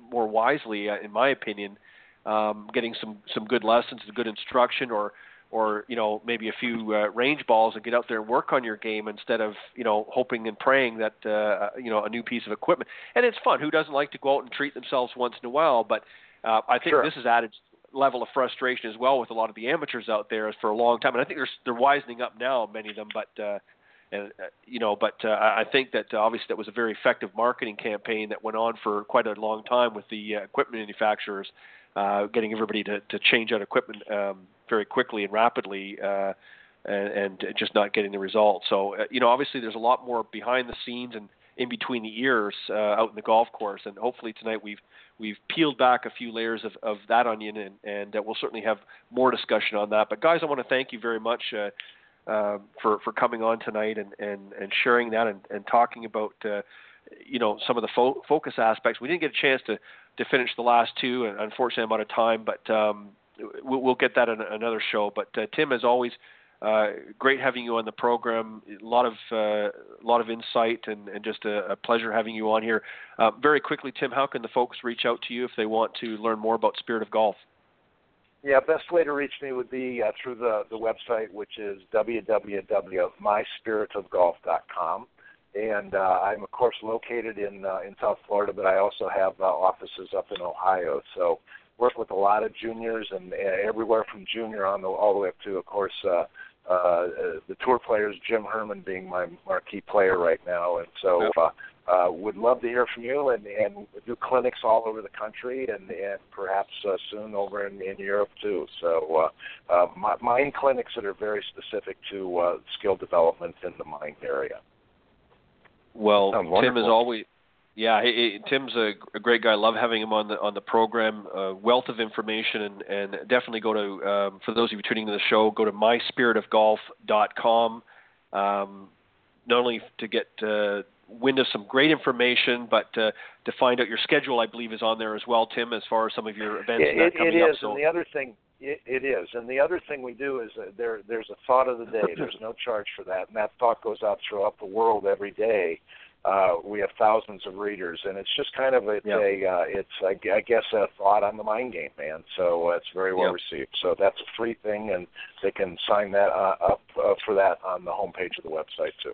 more wisely, uh, in my opinion, um, getting some some good lessons, good instruction, or or you know maybe a few uh, range balls and get out there and work on your game instead of you know hoping and praying that uh, you know a new piece of equipment. And it's fun. Who doesn't like to go out and treat themselves once in a while? But uh, I think sure. this has added level of frustration as well with a lot of the amateurs out there for a long time. And I think they're they're wisening up now, many of them. But uh, and uh, you know, but uh, I think that uh, obviously that was a very effective marketing campaign that went on for quite a long time with the uh, equipment manufacturers, uh, getting everybody to, to change out equipment um, very quickly and rapidly, uh, and, and just not getting the results. So uh, you know, obviously there's a lot more behind the scenes and in between the ears uh, out in the golf course, and hopefully tonight we've we've peeled back a few layers of, of that onion, and, and uh, we'll certainly have more discussion on that. But guys, I want to thank you very much. Uh, um, for for coming on tonight and and and sharing that and, and talking about uh, you know some of the fo- focus aspects. We didn't get a chance to to finish the last two, and unfortunately I'm out of time, but um, we'll, we'll get that in another show. But uh, Tim, as always. Uh, great having you on the program. A lot of uh, a lot of insight and, and just a, a, pleasure having you on here. Very quickly, Tim, how can the folks reach out to you if they want to learn more about Spirit of Golf? Yeah, best way to reach me would be uh, through the, the website, which is www.myspiritofgolf.com. And uh, I'm, of course, located in uh, in South Florida, but I also have uh, offices up in Ohio. So work with a lot of juniors and uh, everywhere from junior on the, all the way up to, of course, uh, uh, the tour players, Jim Herman being my marquee player right now. And so uh, uh, would love to hear from you and, and do clinics all over the country and, and perhaps uh, soon over in, in Europe too. So uh, uh, my, mind clinics that are very specific to uh, skill development in the mind area. Well, Tim is always. Yeah, he, he, Tim's a, a, great guy. I love having him on the on the program. Uh, wealth of information, and, and definitely go to um, for those of you tuning to the show, go to myspiritofgolf.com. Um, not only to get uh, wind of some great information, but uh, to find out your schedule, I believe, is on there as well, Tim, as far as some of your events it, that coming it up. So. and the other thing, it, it is, and the other thing we do is uh, there. There's a thought of the day. There's no charge for that, and that thought goes out throughout the world every day. Uh, we have thousands of readers, and it's just kind of a, yep. a uh, it's I, I guess a thought on the mind game, man. So uh, it's very well yep. received. So that's a free thing, and they can sign that uh, up uh, for that on the homepage of the website too.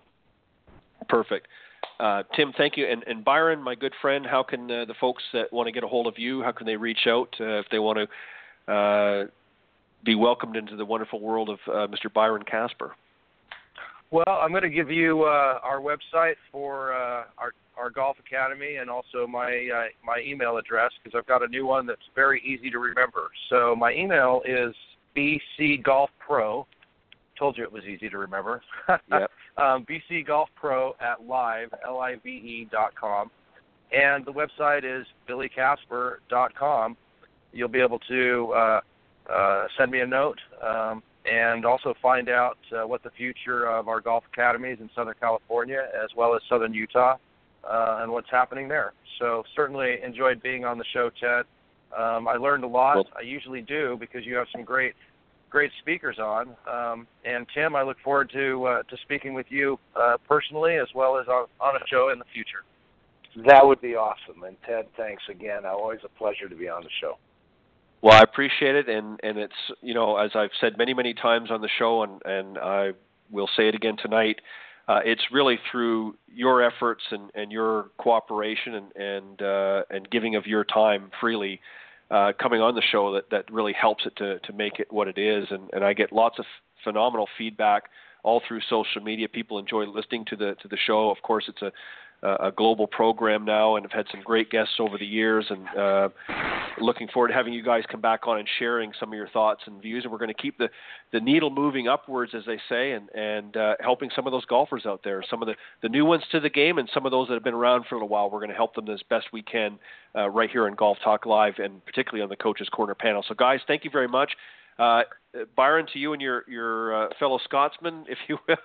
Perfect. Uh, Tim, thank you. And, and, Byron, my good friend, how can uh, the folks that want to get a hold of you, how can they reach out uh, if they want to uh, be welcomed into the wonderful world of uh, Mr. Byron Casper? Well, I'm going to give you uh, our website for our our golf academy and also my my email address because I've got a new one that's very easy to remember. So my email is bcgolfpro told you it was easy to remember. yep. um, BC Golf Pro at live, L-I-V-E dot com. And the website is billycasper dot com. You'll be able to uh, uh, send me a note um, and also find out uh, what the future of our golf academies in Southern California as well as Southern Utah uh, and what's happening there. So certainly enjoyed being on the show, Ted. Um, I learned a lot. Well, I usually do because you have some great great speakers on. Um, and Tim, I look forward to uh, to speaking with you uh, personally as well as on, on a show in the future. That would be awesome. And Ted, thanks again. Always a pleasure to be on the show. Well, I appreciate it, and and it's you know as I've said many many times on the show, and and I will say it again tonight. Uh, it's really through your efforts and, and your cooperation and and uh, and giving of your time freely uh, coming on the show that, that really helps it to, to make it what it is. And, and I get lots of phenomenal feedback all through social media. People enjoy listening to the to the show. Of course, it's a a global program now, and I've had some great guests over the years, and uh, looking forward to having you guys come back on and sharing some of your thoughts and views. And we're going to keep the the needle moving upwards, as they say, and and uh, helping some of those golfers out there, some of the the new ones to the game, and some of those that have been around for a little while. We're going to help them as best we can uh, right here in Golf Talk Live, and particularly on the Coaches Corner panel. So, guys, thank you very much. Uh, Byron, to you and your your uh, fellow Scotsman, if you will.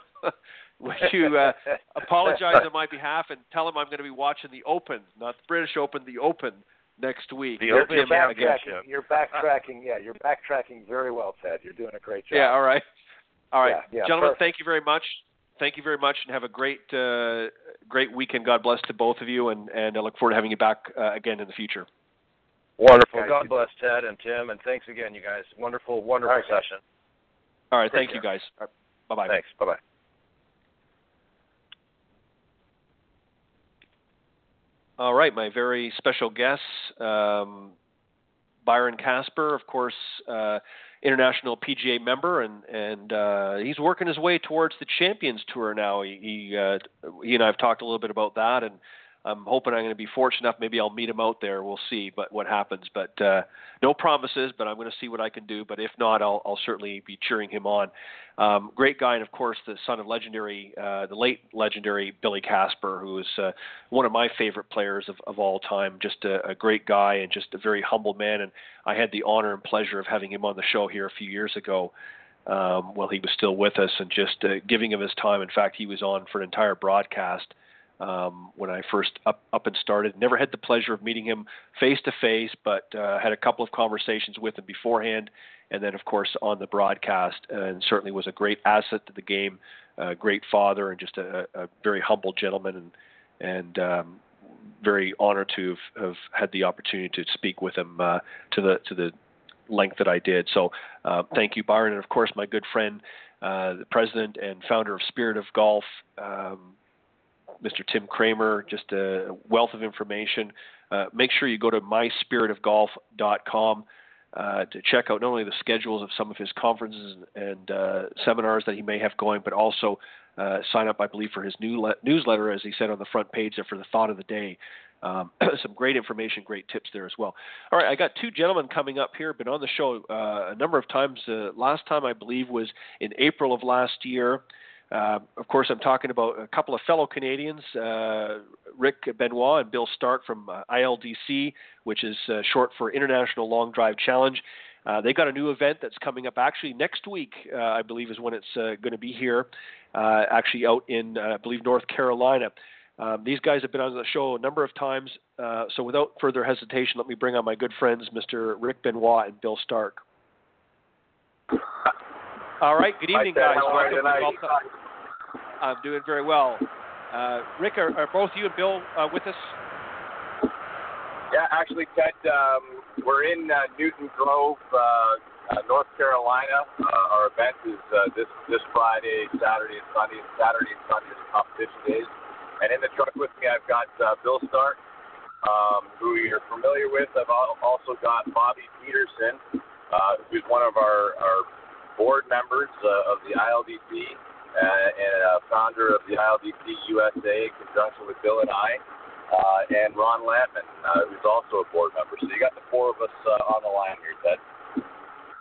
Would you uh, apologize on my behalf and tell him I'm going to be watching the Open, not the British Open, the Open next week. The Open you're, backtracking, you're backtracking. Yeah, you're backtracking very well, Ted. You're doing a great job. Yeah. All right. All right, yeah, yeah, gentlemen. Perfect. Thank you very much. Thank you very much, and have a great, uh, great weekend. God bless to both of you, and and I look forward to having you back uh, again in the future. Wonderful. God bless Ted and Tim, and thanks again, you guys. Wonderful, wonderful right, session. All right. Take thank care. you, guys. Right, bye bye. Thanks. Bye bye. All right, my very special guests, um, Byron Casper, of course, uh, international PGA member, and and uh, he's working his way towards the Champions Tour now. He he, uh, he and I have talked a little bit about that, and I'm hoping I'm going to be fortunate enough. Maybe I'll meet him out there. We'll see, but what happens. But uh, no promises. But I'm going to see what I can do. But if not, I'll I'll certainly be cheering him on. Um, great guy, and of course the son of legendary, uh, the late legendary Billy Casper, who is uh, one of my favorite players of, of all time. Just a, a great guy and just a very humble man. And I had the honor and pleasure of having him on the show here a few years ago. Um, while he was still with us and just uh, giving him his time. In fact, he was on for an entire broadcast um, when I first up up and started. Never had the pleasure of meeting him face to face, but uh, had a couple of conversations with him beforehand, and then of course on the broadcast. And certainly was a great asset to the game, a great father, and just a, a very humble gentleman, and and um, very honored to have, have had the opportunity to speak with him uh, to the to the length that I did. So uh, thank you, Byron, and of course my good friend, uh, the president and founder of Spirit of Golf. Um, Mr. Tim Kremer, just a wealth of information. Uh, make sure you go to myspiritofgolf.com uh, to check out not only the schedules of some of his conferences and uh, seminars that he may have going, but also uh, sign up, I believe, for his new le- newsletter, as he said on the front page there, for the thought of the day. Um, some great information, great tips there as well. All right, I got two gentlemen coming up here, been on the show uh, a number of times. Uh, last time, I believe, was in April of last year. Uh, of course, I'm talking about a couple of fellow Canadians, uh, Rick Benoit and Bill Stark from uh, ILDC, which is uh, short for International Long Drive Challenge. Uh, they got a new event that's coming up actually next week, uh, I believe, is when it's uh, going to be here, uh, actually out in, uh, I believe, North Carolina. Um, these guys have been on the show a number of times, uh, so without further hesitation, let me bring on my good friends, Mr. Rick Benoit and Bill Stark. All right, good evening, guys. Welcome to? Golf Talk. I'm doing very well. Uh, Rick, are, are both you and Bill uh, with us? Yeah, actually, Ted, um, we're in uh, Newton Grove, uh, uh, North Carolina. Uh, our event is this this Friday, Saturday, and Sunday. Saturday and Sunday is competition days. And in the truck with me, I've got Bill Stark, um, who you're familiar with. I've also got Bobby Peterson, who's one of our, our board members of the ILDC uh, and a founder of the ILDC USA in conjunction with Bill and I, uh, and Ron Lampman, uh, who's also a board member. So you got the four of us uh, on the line here, Ted.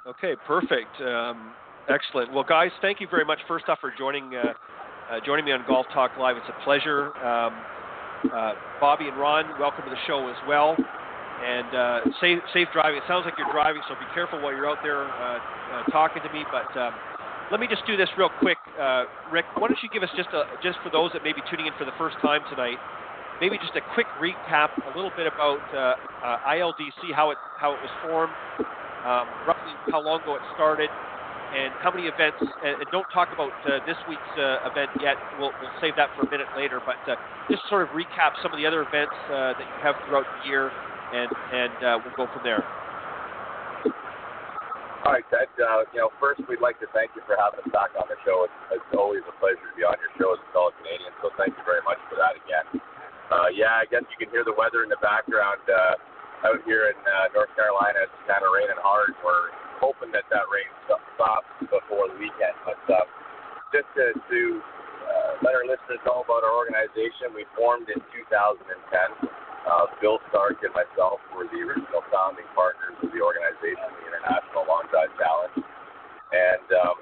Okay, perfect. Um, excellent. Well, guys, thank you very much. First off, for joining uh, uh, joining me on Golf Talk Live. It's a pleasure. Um, uh, Bobby and Ron, welcome to the show as well. And uh, safe, safe driving. It sounds like you're driving, so be careful while you're out there uh, uh, talking to me. But um, let me just do this real quick, uh, Rick. Why don't you give us just a, just for those that may be tuning in for the first time tonight, maybe just a quick recap, a little bit about uh, uh, ILDC, how it how it was formed, um, roughly how long ago it started, and how many events. And, and don't talk about uh, this week's uh, event yet. We'll, we'll save that for a minute later. But uh, just sort of recap some of the other events uh, that you have throughout the year, and and we'll go from there. All right, Ted. Uh, you know, first we'd like to thank you for having us back on the show. It's, it's always a pleasure to be on your show as a fellow Canadian. So thank you very much for that again. Uh, yeah, I guess you can hear the weather in the background uh, out here in uh, North Carolina. It's kind of raining hard. We're hoping that that rain stops before the weekend. But uh, just to, to uh, let our listeners know about our organization, we formed in 2010. Uh, Bill Stark and myself were the original founding partners of the organization, the International Long Drive Challenge. And um,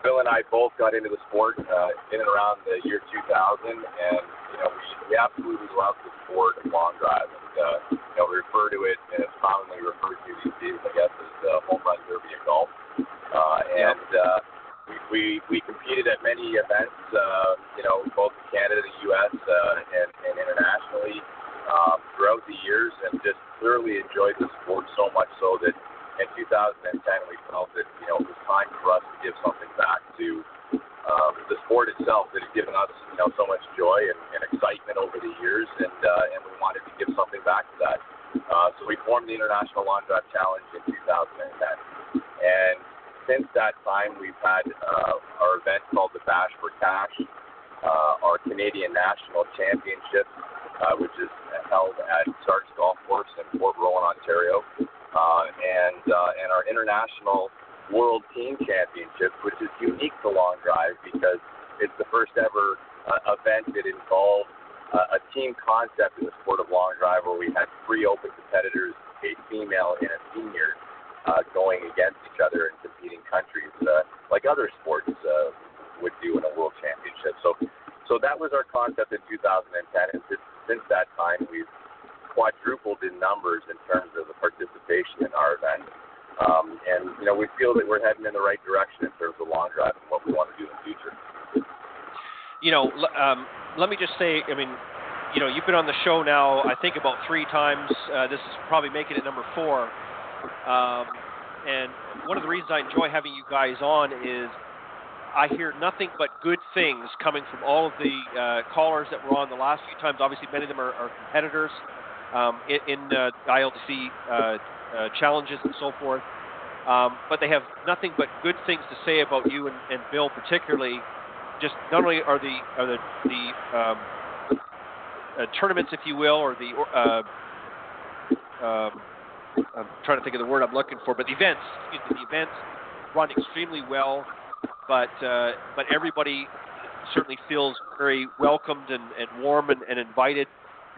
Bill and I both got into the sport uh, in and around the year 2000, and you know we, we absolutely love the sport of long drive. And uh, you know we refer to it, and it's commonly referred to these days, I guess, as uh, home run derby of golf. Uh, and uh, we, we we we competed at many events, uh, you know, both in Canada, the U.S., uh, and, and internationally um, throughout the years, and just clearly enjoyed the sport so much so that in 2010 we felt that you know it was time for us to give something back to um, the sport itself that had given us you know so much joy and, and excitement over the years, and uh, and we wanted to give something back to that. Uh, so we formed the International Long Drive Challenge in 2010, and since that time, we've had uh, our event called the Bash for Cash, uh, our Canadian National Championship, uh, which is held at Starks Golf Course in Port Rowan, Ontario, uh, and uh, and our International World Team Championship, which is unique to long drive because it's the first ever uh, event that involved uh, a team concept in the sport of long drive, where we had three open competitors, a female and a senior uh, going against each other in competing countries, uh, like other sports uh, would do in a world championship. So, so that was our concept in 2010, and since, since that time, we've quadrupled in numbers in terms of the participation in our event. Um, and you know, we feel that we're heading in the right direction in terms of long drive and what we want to do in the future. You know, um, let me just say, I mean, you know, you've been on the show now, I think about three times. Uh, this is probably making it number four. Um, and one of the reasons I enjoy having you guys on is I hear nothing but good things coming from all of the uh, callers that were on the last few times. Obviously, many of them are, are competitors um, in, in uh, ILDC uh, uh, challenges and so forth. Um, but they have nothing but good things to say about you and, and Bill, particularly. Just not only are the are the the um, uh, tournaments, if you will, or the uh, um, I'm trying to think of the word I'm looking for, but the events, excuse me, the events run extremely well, but uh, but everybody certainly feels very welcomed and, and warm and, and invited,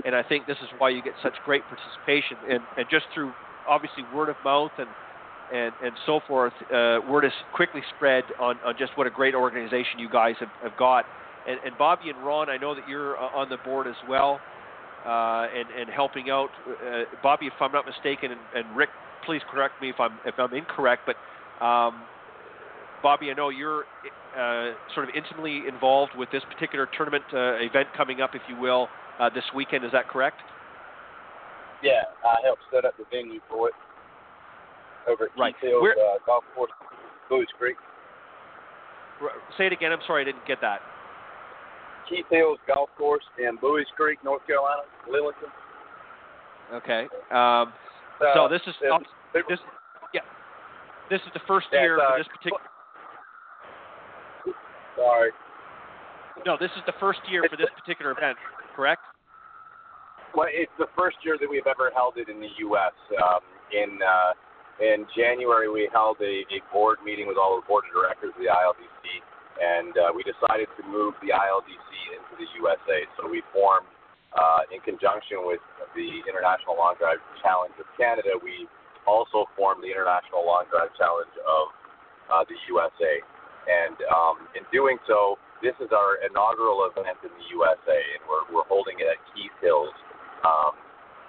and I think this is why you get such great participation, and, and just through obviously word of mouth and and, and so forth, uh, word is quickly spread on, on just what a great organization you guys have, have got. And, and Bobby and Ron, I know that you're uh, on the board as well uh, and and helping out. Uh, Bobby, if I'm not mistaken, and, and, Rick, please correct me if I'm if I'm incorrect, but um, Bobby, I know you're uh, sort of intimately involved with this particular tournament uh, event coming up, if you will, uh, this weekend. Is that correct? Yeah, I helped set up the venue for it over at right. Keith Hills uh, Golf Course, Buies Creek. Say it again. I'm sorry, I didn't get that. Keith Hills Golf Course in Buies Creek, North Carolina, Lillington. Okay. Um, uh, so this is uh, this, yeah. This is the first year for this particular. Sorry. No, this is the first year for this particular event, correct? Well, it's the first year that we've ever held it in the U.S. Um, in uh, in January, we held a, a board meeting with all the board of directors of the ILDC and uh, we decided to move the ILDC into the USA. So we formed, uh, in conjunction with the International Long Drive Challenge of Canada, we also formed the International Long Drive Challenge of uh, the USA. And um, in doing so, this is our inaugural event in the USA, and we're, we're holding it at Keith Hills um,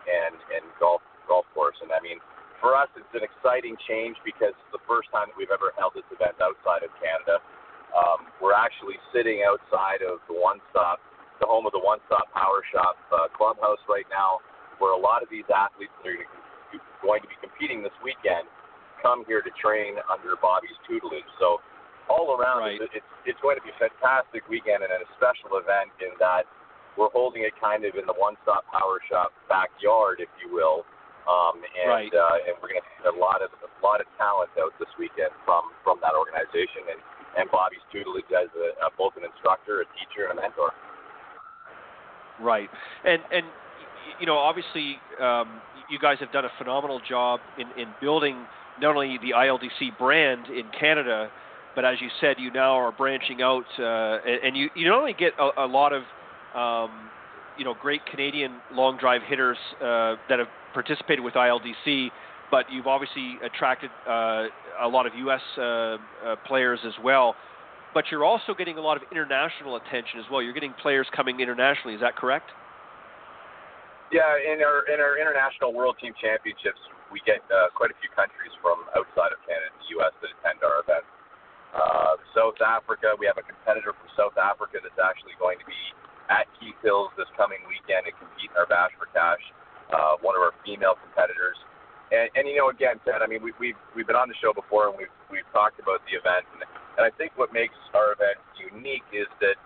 and and golf golf course. And I mean, for us, it's an exciting change because it's the first time that we've ever held this event outside of Canada. Um, we're actually sitting outside of the One Stop, the home of the One Stop Power Shop uh, clubhouse right now, where a lot of these athletes that are going to be competing this weekend come here to train under Bobby's tutelage. So all around, right. it's, it's it's going to be a fantastic weekend and a special event in that we're holding it kind of in the One Stop Power Shop backyard, if you will. Um, and right. uh, and we're going to see a lot of a lot of talent out this weekend from from that organization and and Bobby's tutelage as a, a, both an instructor, a teacher, and a mentor. Right, and and you know obviously um, you guys have done a phenomenal job in in building not only the ILDC brand in Canada, but as you said, you now are branching out, uh, and, you you not only get a, a lot of um, you know great Canadian long drive hitters uh, that have participated with ILDC but you've obviously attracted uh, a lot of U.S. Uh, uh, players as well. But you're also getting a lot of international attention as well. You're getting players coming internationally. Is that correct? Yeah, in our in our international world team championships, we get uh, quite a few countries from outside of Canada and the U.S. that attend our events. Uh, South Africa. We have a competitor from South Africa that's actually going to be at Keith Hills this coming weekend and compete in our Bash for Cash. Uh, one of our female competitors. And, and you know, again, Ted, I mean, we, we've we've been on the show before and we've we've talked about the event, and, and I think what makes our event unique is that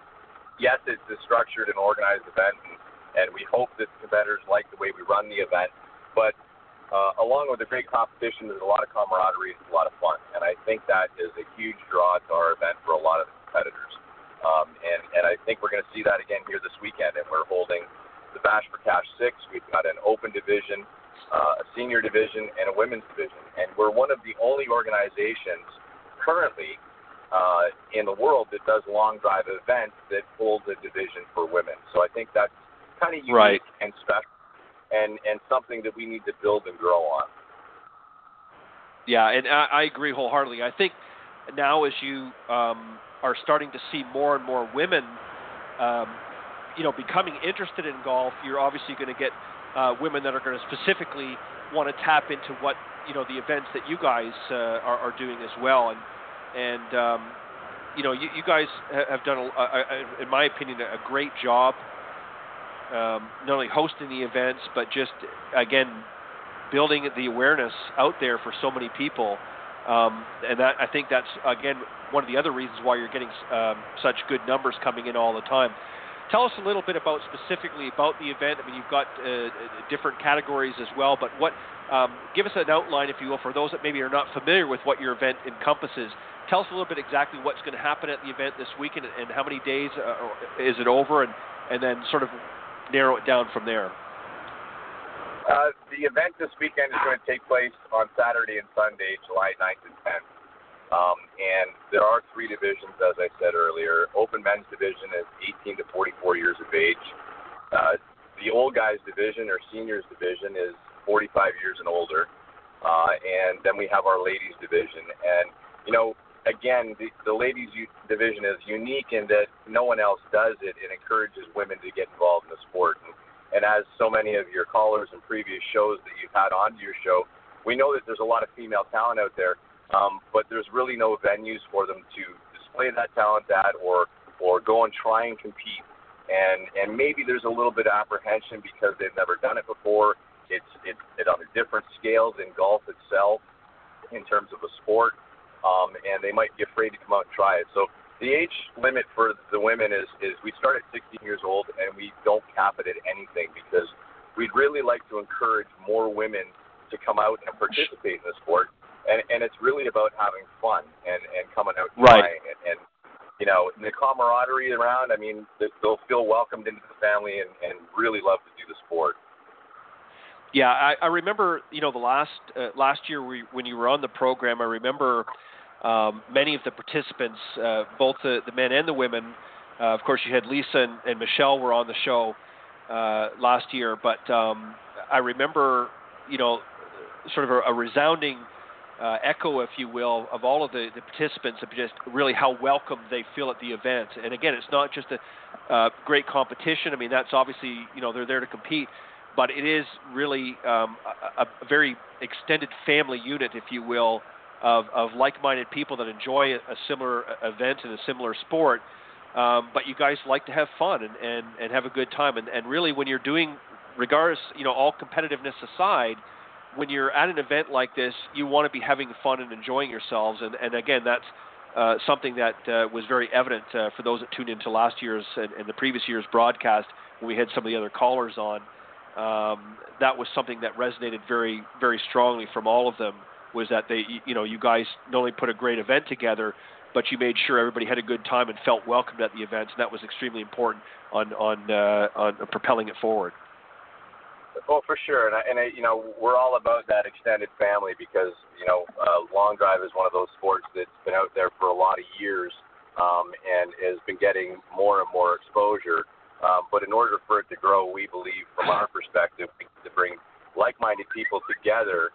yes, it's a structured and organized event, and, and we hope that competitors like the way we run the event. But uh, along with the great competition, there's a lot of camaraderie, it's a lot of fun, and I think that is a huge draw to our event for a lot of the competitors. Um, and and I think we're going to see that again here this weekend, and we're holding the Bash for Cash Six. We've got an open division, uh, a senior division, and a women's division, and we're one of the only organizations currently uh, in the world that does long drive events that holds a division for women. So I think that's kind of unique right. and special, and and something that we need to build and grow on. Yeah, and I, I agree wholeheartedly. I think now as you um, are starting to see more and more women, um, you know, becoming interested in golf, you're obviously going to get uh, women that are going to specifically want to tap into what you know the events that you guys uh, are, are doing as well, and and um, you know you, you guys have done, a, a, a, in my opinion, a great job. Um, not only hosting the events, but just again building the awareness out there for so many people. Um, and that I think that's again one of the other reasons why you're getting um, such good numbers coming in all the time. Tell us a little bit about specifically about the event. I mean, you've got uh, different categories as well, but what? Um, give us an outline, if you will, for those that maybe are not familiar with what your event encompasses. Tell us a little bit exactly what's going to happen at the event this weekend, and how many days uh, is it over, and and then sort of narrow it down from there. Uh, the event this weekend is going to take place on Saturday and Sunday, July 9th and 10th. Um, and there are three divisions, as I said earlier. Open men's division is 18 to 44 years of age. Uh, the old guys division or seniors division is 45 years and older. Uh, and then we have our ladies division. And, you know, again, the, the ladies division is unique in that no one else does it. It encourages women to get involved in the sport. And, and as so many of your callers in previous shows that you've had onto your show, we know that there's a lot of female talent out there um, but there's really no venues for them to display that talent at or or go and try and compete. And and maybe there's a little bit of apprehension because they've never done it before. It's it's it on a different scale than golf itself in terms of a sport, um, and they might be afraid to come out and try it. So the age limit for the women is is we start at 16 years old and we don't cap it at anything because we'd really like to encourage more women to come out and participate in the sport and and it's really about having fun and and coming out and right. playing and, and you know the camaraderie around. I mean, they'll feel welcomed into the family and and really love to do the sport. Yeah, I, I remember you know the last uh, last year we, when you were on the program. I remember um, many of the participants, uh, both the, the men and the women. Uh, of course, you had Lisa and, and Michelle were on the show uh, last year, but um, I remember you know sort of a, a resounding uh, echo, if you will, of all of the, the participants of just really how welcome they feel at the event. And again, it's not just a uh, great competition. I mean, that's obviously you know they're there to compete, but it is really um, a, a very extended family unit, if you will, of, of like-minded people that enjoy a, a similar event and a similar sport. Um, but you guys like to have fun and, and, and have a good time. And, and really, when you're doing, regardless, you know, all competitiveness aside, when you're at an event like this, you want to be having fun and enjoying yourselves. And, and again, that's uh, something that uh, was very evident uh, for those that tuned into last year's and, and, the previous year's broadcast when we had some of the other callers on. Um, that was something that resonated very, very strongly from all of them. Was that they, you know, you guys not only put a great event together, but you made sure everybody had a good time and felt welcomed at the events, and that was extremely important on on uh, on propelling it forward. Oh, for sure, and I, and I, you know we're all about that extended family because you know uh, long drive is one of those sports that's been out there for a lot of years um, and has been getting more and more exposure. Um, but in order for it to grow, we believe, from our perspective, to bring like-minded people together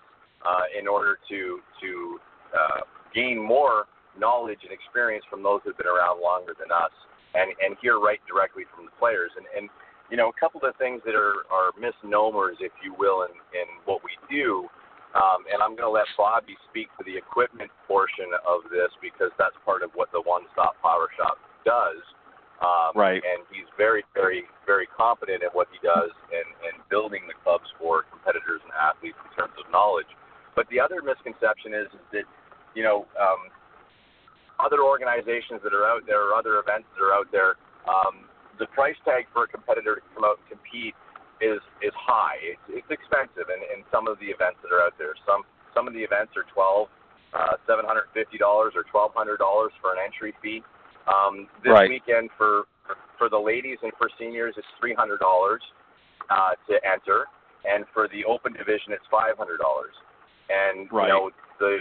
uh, in order to to uh, gain more knowledge and experience from those who've been around longer than us, and and hear right directly from the players. And and you know, a couple of things that are, are misnomers, if you will, in, in what we do. Um, and I'm going to let Bobby speak to the equipment portion of this because that's part of what the One Stop Power Shop does. Um, right. And he's very, very, very competent in what he does and, and building the clubs for competitors and athletes in terms of knowledge. But the other misconception is, is that, you know, um, other organizations that are out there or other events that are out there, um, the price tag for a competitor to come out and compete is is high. It's, it's expensive in, in some of the events that are out there. Some some of the events are twelve, uh, seven hundred fifty dollars or twelve hundred dollars for an entry fee. Um, this right. weekend for for the ladies and for seniors, it's three hundred dollars uh, to enter, and for the open division, it's five hundred dollars. And right. you know, the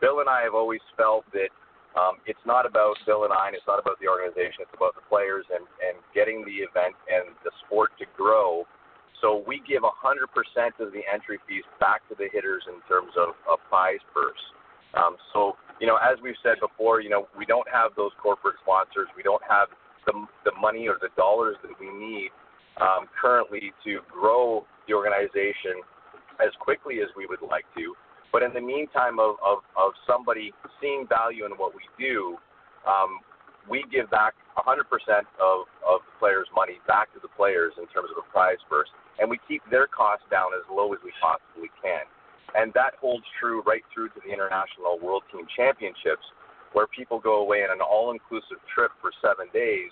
Bill and I have always felt that um, it's not about Bill and I, and it's not about the organization. It's about the players and and getting the event and the sport to grow. So we give 100% of the entry fees back to the hitters in terms of a prize purse. Um, so you know, as we've said before, you know, we don't have those corporate sponsors. We don't have the, the money or the dollars that we need um, currently to grow the organization as quickly as we would like to. But in the meantime of, of, of somebody seeing value in what we do, um, we give back 100% of, of the players' money back to the players in terms of a prize purse, and we keep their costs down as low as we possibly can. And that holds true right through to the International World Team Championships, where people go away on an all inclusive trip for seven days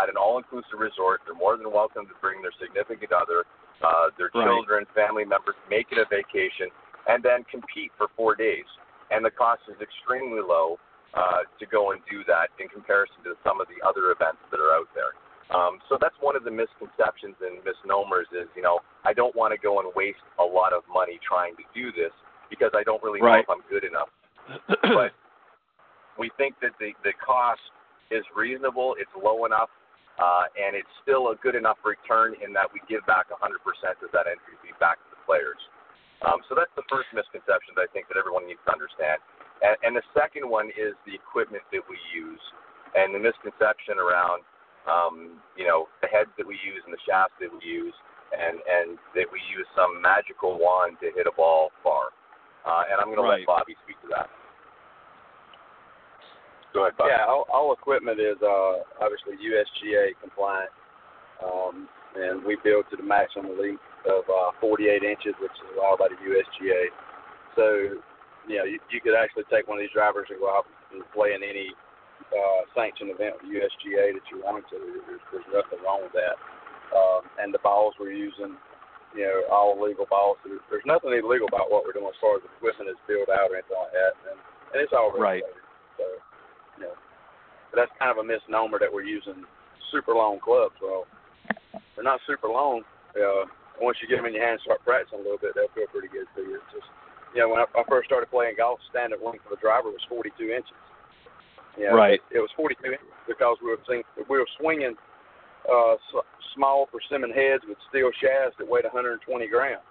at an all inclusive resort. They're more than welcome to bring their significant other, uh, their right. children, family members, make it a vacation, and then compete for four days. And the cost is extremely low uh, to go and do that in comparison to some of the other events that are out there. Um, so that's one of the misconceptions and misnomers is, you know, I don't want to go and waste a lot of money trying to do this because I don't really right. know if I'm good enough. but we think that the, the cost is reasonable, it's low enough, uh, and it's still a good enough return in that we give back 100% of that entry fee back to the players. Um, so that's the first misconception that I think that everyone needs to understand. And, and the second one is the equipment that we use and the misconception around um, you know, the heads that we use and the shafts that we use, and and that we use some magical wand to hit a ball far. Uh, and I'm going right. to let Bobby speak to that. Go ahead, Bobby. Yeah, all, all equipment is uh, obviously USGA compliant, um, and we build to the maximum length of uh, 48 inches, which is allowed by the USGA. So, you know, you, you could actually take one of these drivers and go out and play in any uh, sanctioned event with USGA that you wanted to. There's, there's nothing wrong with that. Um, and the balls we're using, you know, all legal balls. There's, there's nothing illegal about what we're doing as far as the equipment is built out or anything like that. And, and it's all right. So, you know, but that's kind of a misnomer that we're using super long clubs. Well, they're not super long. Uh, once you get them in your hands, start practicing a little bit, they'll feel pretty good to you. It's just, you know, when I, I first started playing golf, standard length of a driver was 42 inches. You know, right. It, it was 42 inches because we were seeing, we were swinging uh, s- small persimmon heads with steel shafts that weighed 120 grams.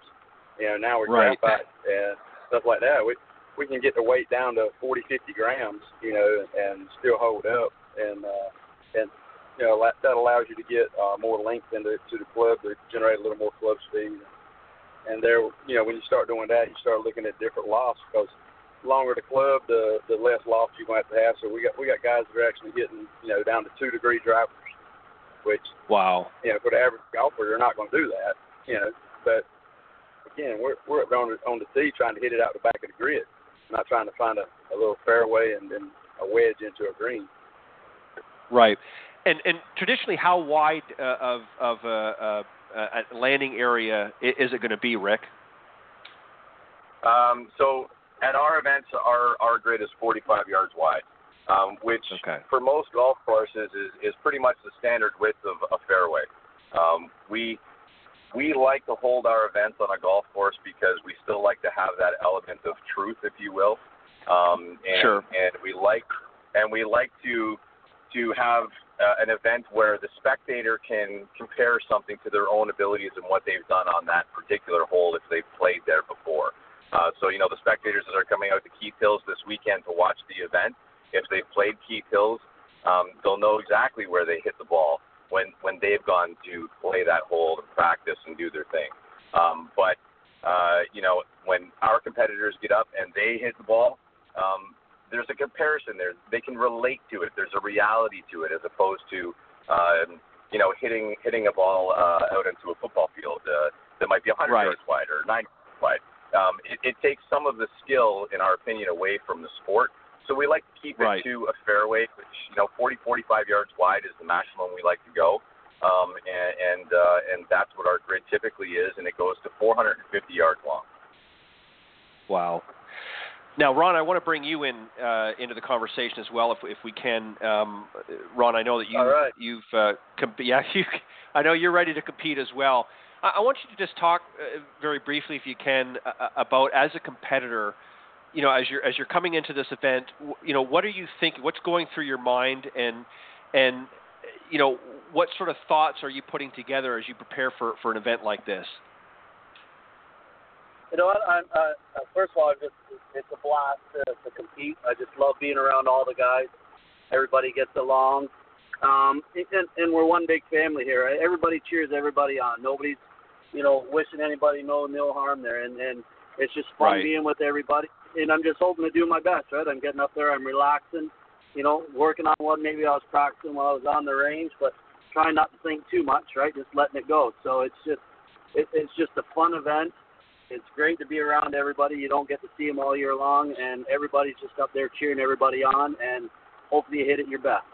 You know, now we're right. graphite and stuff like that. We we can get the weight down to 40, 50 grams. You know, and still hold up. And uh, and you know that, that allows you to get uh, more length into to the club to generate a little more club speed. And there, you know, when you start doing that, you start looking at different lofts because longer the club, the the less loft you're going to have to have. So we got we got guys that are actually getting you know down to two degree drivers, which wow, you know for the average golfer they're not going to do that. You know, but again we're we're up on the, on the tee trying to hit it out the back of the grid, not trying to find a, a little fairway and then a wedge into a green. Right, and and traditionally, how wide uh, of of a uh, uh, uh, landing area is it going to be, Rick? Um, so at our events, our our grid is 45 yards wide, um, which okay. for most golf courses is is pretty much the standard width of a fairway. Um, we we like to hold our events on a golf course because we still like to have that element of truth, if you will. Um, and, sure. And we like and we like to to have uh, an event where the spectator can compare something to their own abilities and what they've done on that particular hole if they've played there before. Uh, so, you know, the spectators that are coming out to Keith Hills this weekend to watch the event, if they've played Keith Hills, um, they'll know exactly where they hit the ball when, when they've gone to play that hole and practice and do their thing. Um, but uh, you know, when our competitors get up and they hit the ball, um, there's a comparison there. They can relate to it. There's a reality to it, as opposed to, um, you know, hitting hitting a ball uh, out into a football field uh, that might be 100 right. yards wide or 90 yards wide. Um, it, it takes some of the skill, in our opinion, away from the sport. So we like to keep right. it to a fairway, which you know, 40, 45 yards wide is the maximum we like to go. Um, and and, uh, and that's what our grid typically is, and it goes to 450 yards long. Wow. Now, Ron, I want to bring you in uh, into the conversation as well, if if we can. Um, Ron, I know that you right. you've uh, comp- yeah, you, I know you're ready to compete as well. I, I want you to just talk uh, very briefly, if you can, uh, about as a competitor. You know, as you're as you're coming into this event, you know, what are you thinking? What's going through your mind, and and you know, what sort of thoughts are you putting together as you prepare for for an event like this? You know what? I'm, uh, uh, first of all, I'm just, it's a blast to, to compete. I just love being around all the guys. Everybody gets along. Um, and, and we're one big family here. Everybody cheers everybody on. Nobody's, you know, wishing anybody no no harm there. And, and it's just fun Right. being with everybody. And I'm just hoping to do my best, right? I'm getting up there. I'm relaxing, you know, working on what maybe I was practicing while I was on the range, but trying not to think too much, right? Just letting it go. So it's just, it, it's just a fun event. It's great to be around everybody. You don't get to see them all year long, and everybody's just up there cheering everybody on, and hopefully you hit it your best.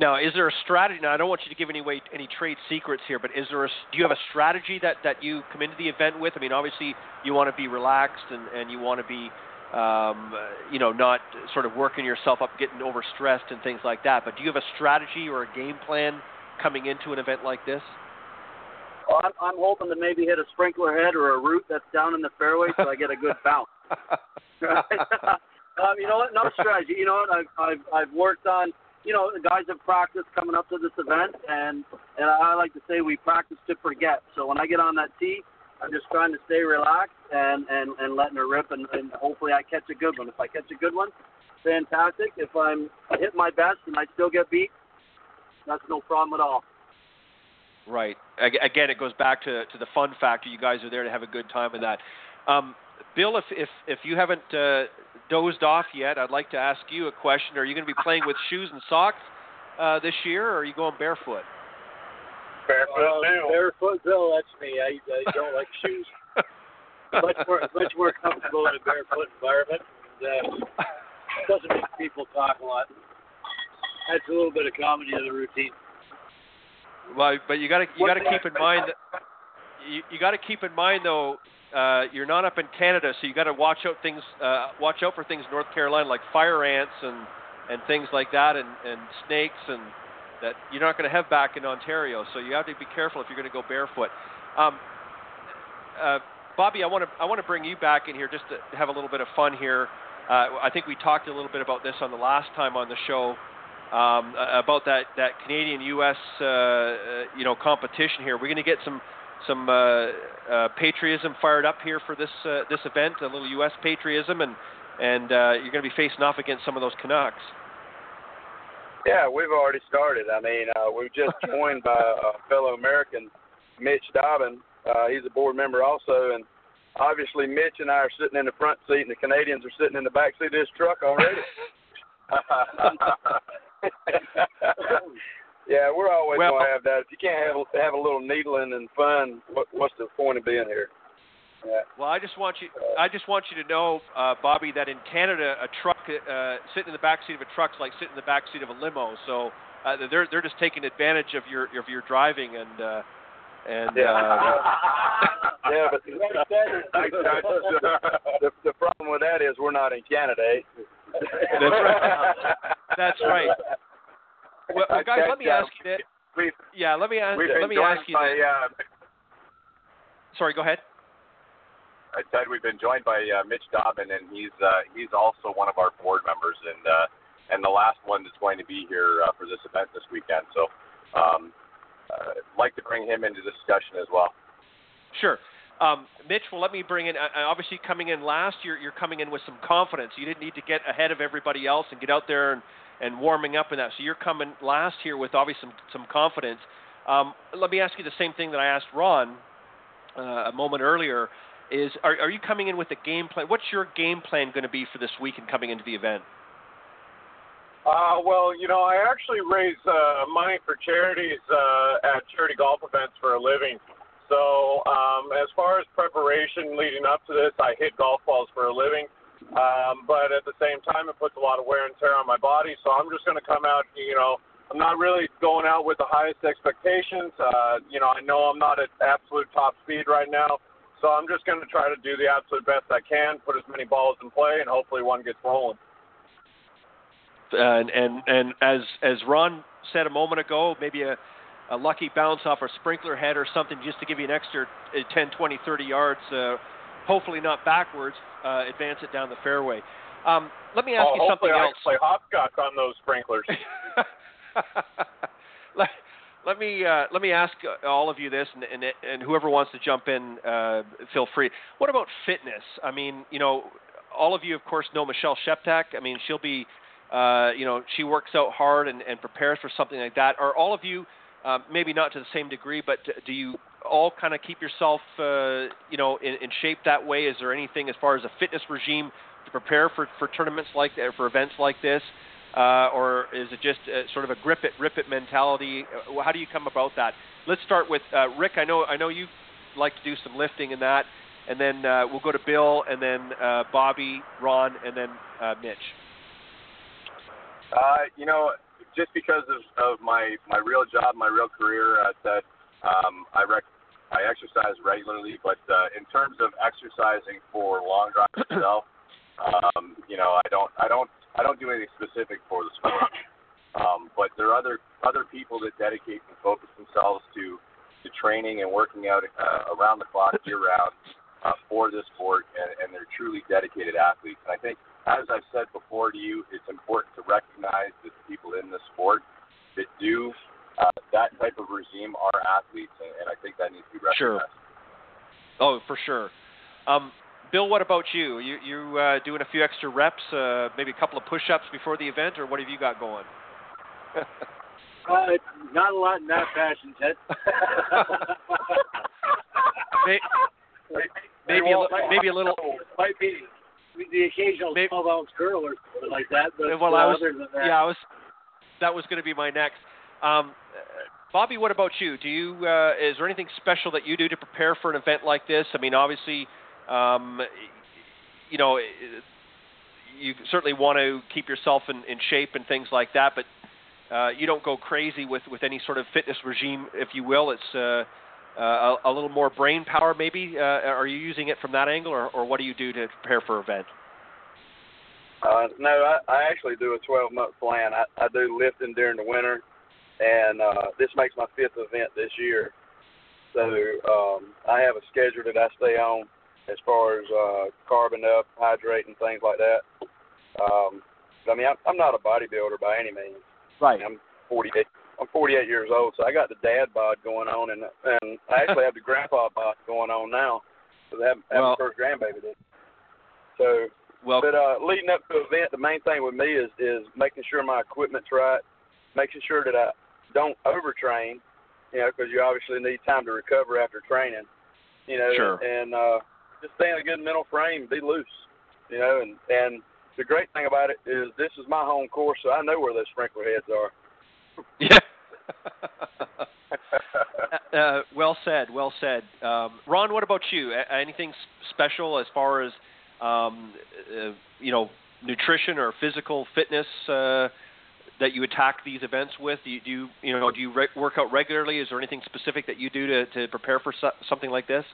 Now, is there a strategy? Now, I don't want you to give any away any trade secrets here, but is there a, do you have a strategy that that you come into the event with? I mean, obviously you want to be relaxed and and you want to be, um, you know, not sort of working yourself up, getting overstressed and things like that. But do you have a strategy or a game plan coming into an event like this? Well, I'm, I'm hoping to maybe hit a sprinkler head or a root that's down in the fairway so I get a good bounce. Um, you know what? No strategy. You know what? I've I've I've worked on. You know, the guys have practiced coming up to this event, and and I like to say we practice to forget. So when I get on that tee, I'm just trying to stay relaxed and and and letting her rip, and, and hopefully I catch a good one. If I catch a good one, fantastic. If I'm I hit my best and I still get beat, that's no problem at all. Right. Again, it goes back to, to the fun factor. You guys are there to have a good time with that. Um, Bill, if, if, if you haven't uh, dozed off yet, I'd like to ask you a question. Are you going to be playing with shoes and socks uh, this year, or are you going barefoot? Well, barefoot Bill, that's me. I, I don't like shoes. much more much more comfortable in a barefoot environment. And, uh, doesn't make people talk a lot. Adds a little bit of comedy to the routine. Well, but you got to you got to keep in mind that you, you got to keep in mind though uh, you're not up in Canada, so you got to watch out things uh, watch out for things in North Carolina like fire ants and and things like that and and snakes and that you're not going to have back in Ontario. So you have to be careful if you're going to go barefoot. Um, uh, Bobby, I want to I want to bring you back in here just to have a little bit of fun here. Uh, I think we talked a little bit about this on the last time on the show um, about that that Canadian-U.S. Uh, uh, you know competition here. We're going to get some some uh, uh, patriotism fired up here for this uh, this event, a little U.S. patriotism, and and uh, you're going to be facing off against some of those Canucks. Yeah, we've already started. I mean, uh, we've just joined by a fellow American, Mitch Dobbin. Uh, he's a board member also, and obviously Mitch and I are sitting in the front seat, and the Canadians are sitting in the back seat of this truck already. yeah, we're always Well- going to have that. If you can't have have a little needling and fun, what, what's the point of being here? Yeah. Well, I just want you I just want you to know, uh, Bobby, that in Canada, a truck uh, sitting in the back seat of a truck's like sitting in the back seat of a limo. So uh, they're they're just taking advantage of your of your driving and. Uh, and Yeah. uh, yeah, but the, the problem with that is we're not in Canada. Eh? That's right. That's right. Well, well, guys, let me ask you that. We've, Yeah, let me ask. Let me ask you. by, uh, Sorry, go ahead. I said we've been joined by uh, Mitch Dobbin, and he's uh, he's also one of our board members, and uh, and the last one that's going to be here uh, for this event this weekend. So, um, uh, I'd like to bring him into the discussion as well. Sure. Um, Mitch, well, let me bring in. Uh, obviously, coming in last, you're you're coming in with some confidence. You didn't need to get ahead of everybody else and get out there and, and warming up in that. So you're coming last here with obviously some some confidence. Um, let me ask you the same thing that I asked Ron. uh, a moment earlier, is are, are you coming in with a game plan? What's your game plan going to be for this week and coming into the event? Uh, well, you know, I actually raise uh, money for charities uh, at charity golf events for a living. So, um, as far as preparation leading up to this, I hit golf balls for a living. Um, but at the same time, it puts a lot of wear and tear on my body. So I'm just going to come out, you know, I'm not really going out with the highest expectations. Uh, you know, I know I'm not at absolute top speed right now. So I'm just going to try to do the absolute best I can, put as many balls in play, and hopefully one gets rolling and and and as as Ron said a moment ago, maybe a a lucky bounce off a sprinkler head or something just to give you an extra uh, 10, 20, 30 yards. Uh, hopefully not backwards. Uh, advance it down the fairway. Um, let me ask oh, you something I else. play hopscotch on those sprinklers. let, let me uh, let me ask all of you this, and, and, and whoever wants to jump in, uh, feel free. What about fitness? I mean, you know, all of you, of course, know Michelle Sheptak. I mean, she'll be uh, you know, she works out hard and, and prepares for something like that. Are all of you, uh, maybe not to the same degree, but do you all kind of keep yourself, uh, you know, in, in shape that way? Is there anything as far as a fitness regime to prepare for, for tournaments like that, for events like this? Uh, or is it just uh, sort of a grip it, rip it mentality? Uh, how do you come about that? Let's start with uh, Rick. I know, I know you like to do some lifting in that, and then uh, we'll go to Bill, and then uh, Bobby, Ron, and then uh, Mitch. Uh, you know, just because of, of my my real job, my real career, uh, that um, I rec- I exercise regularly. But uh, in terms of exercising for long drives itself, um, you know, I don't I don't I don't do anything specific for the sport. Um, but there are other other people that dedicate and focus themselves to to training and working out uh, around the clock year round uh, for this sport, and, and they're truly dedicated athletes. And I think as I've said before to you, it's important to recognize that the people in the sport that do uh, that type of regime are athletes, and, and I think that needs to be recognized. Sure. Oh, for sure. Um, Bill, what about you? You you uh, doing a few extra reps, uh, maybe a couple of push-ups before the event, or what have you got going? uh, not a lot in that fashion, Ted. maybe, maybe, a, maybe a little. Might be the occasional Maybe, 12 ounce curl or something like that. But well, I was, other than that, yeah, I was. That was going to be my next. Um, Bobby, what about you? Do you uh, is there anything special that you do to prepare for an event like this? I mean, obviously, um, you know, you certainly want to keep yourself in, in shape and things like that, but uh, you don't go crazy with with any sort of fitness regime, if you will. It's uh, uh, a, a, little more brain power, maybe? Uh, are you using it from that angle, or, or what do you do to prepare for an event? Uh, no, I, I actually do a 12 month plan. I, I do lifting during the winter, and uh, this makes my fifth event this year. So um, I have a schedule that I stay on as far as uh, carbon up, hydrating, things like that. Um, I mean, I'm, I'm not a bodybuilder by any means. Right. I'm 48, I'm 48 years old, so I got the dad bod going on, and and I actually have the grandpa bod going on now, because I have, have well, first grandbaby. Did. So, well, but uh, leading up to the event, the main thing with me is is making sure my equipment's right, making sure that I don't overtrain, you know, because you obviously need time to recover after training, you know, sure. and uh, just stay in a good mental frame, be loose, you know, and and the great thing about it is this is my home course, so I know where those sprinkler heads are. Yeah. uh, well said. Well said. Um, Ron, what about you? A- anything special as far as um, uh, you know nutrition or physical fitness uh, that you attack these events with? Do you do you, you know do you re- work out regularly? Is there anything specific that you do to, to prepare for so- something like this?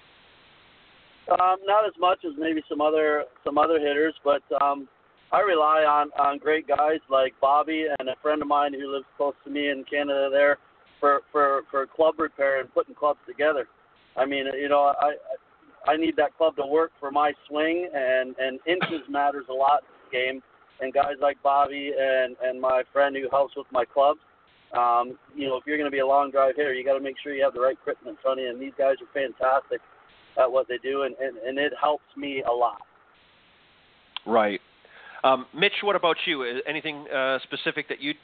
Um, not as much as maybe some other some other hitters, but um, I rely on on great guys like Bobby and a friend of mine who lives close to me in Canada there for for for club repair and putting clubs together. I mean, you know, I I need that club to work for my swing, and and inches matters a lot in this game. And guys like Bobby and and my friend who helps with my clubs, um, you know, if you're going to be a long drive hitter, you got to make sure you have the right equipment in front of you. And these guys are fantastic at what they do, and and, and it helps me a lot. Right. Um, Mitch, what about you? Anything uh, specific that you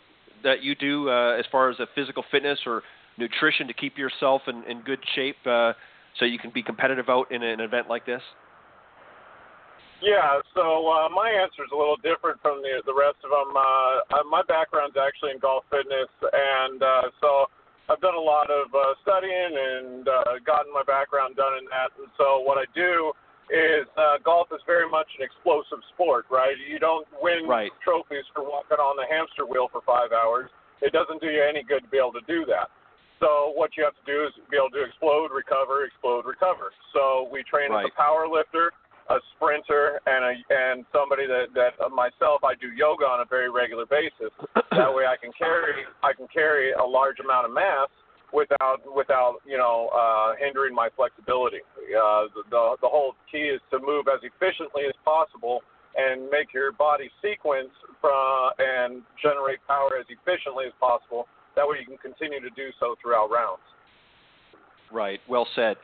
that you do uh, as far as a physical fitness or nutrition to keep yourself in, in good shape, uh, so you can be competitive out in an event like this? Yeah, so uh, my answer is a little different from the the rest of them. Uh, my background's actually in golf fitness, and uh, so I've done a lot of uh, studying and uh, gotten my background done in that. And so what I do is uh, golf is very much an explosive sport, right? You don't win right. trophies for walking on the hamster wheel for five hours. It doesn't do you any good to be able to do that. So what you have to do is be able to explode, recover, explode, recover. So we train right. as a power lifter a sprinter and a and somebody that that uh, myself I do yoga on a very regular basis. that way I can carry I can carry a large amount of mass without without you know uh, hindering my flexibility. Uh, the, the the whole key is to move as efficiently as possible and make your body sequence from and generate power as efficiently as possible. That way you can continue to do so throughout rounds. Right. Well said.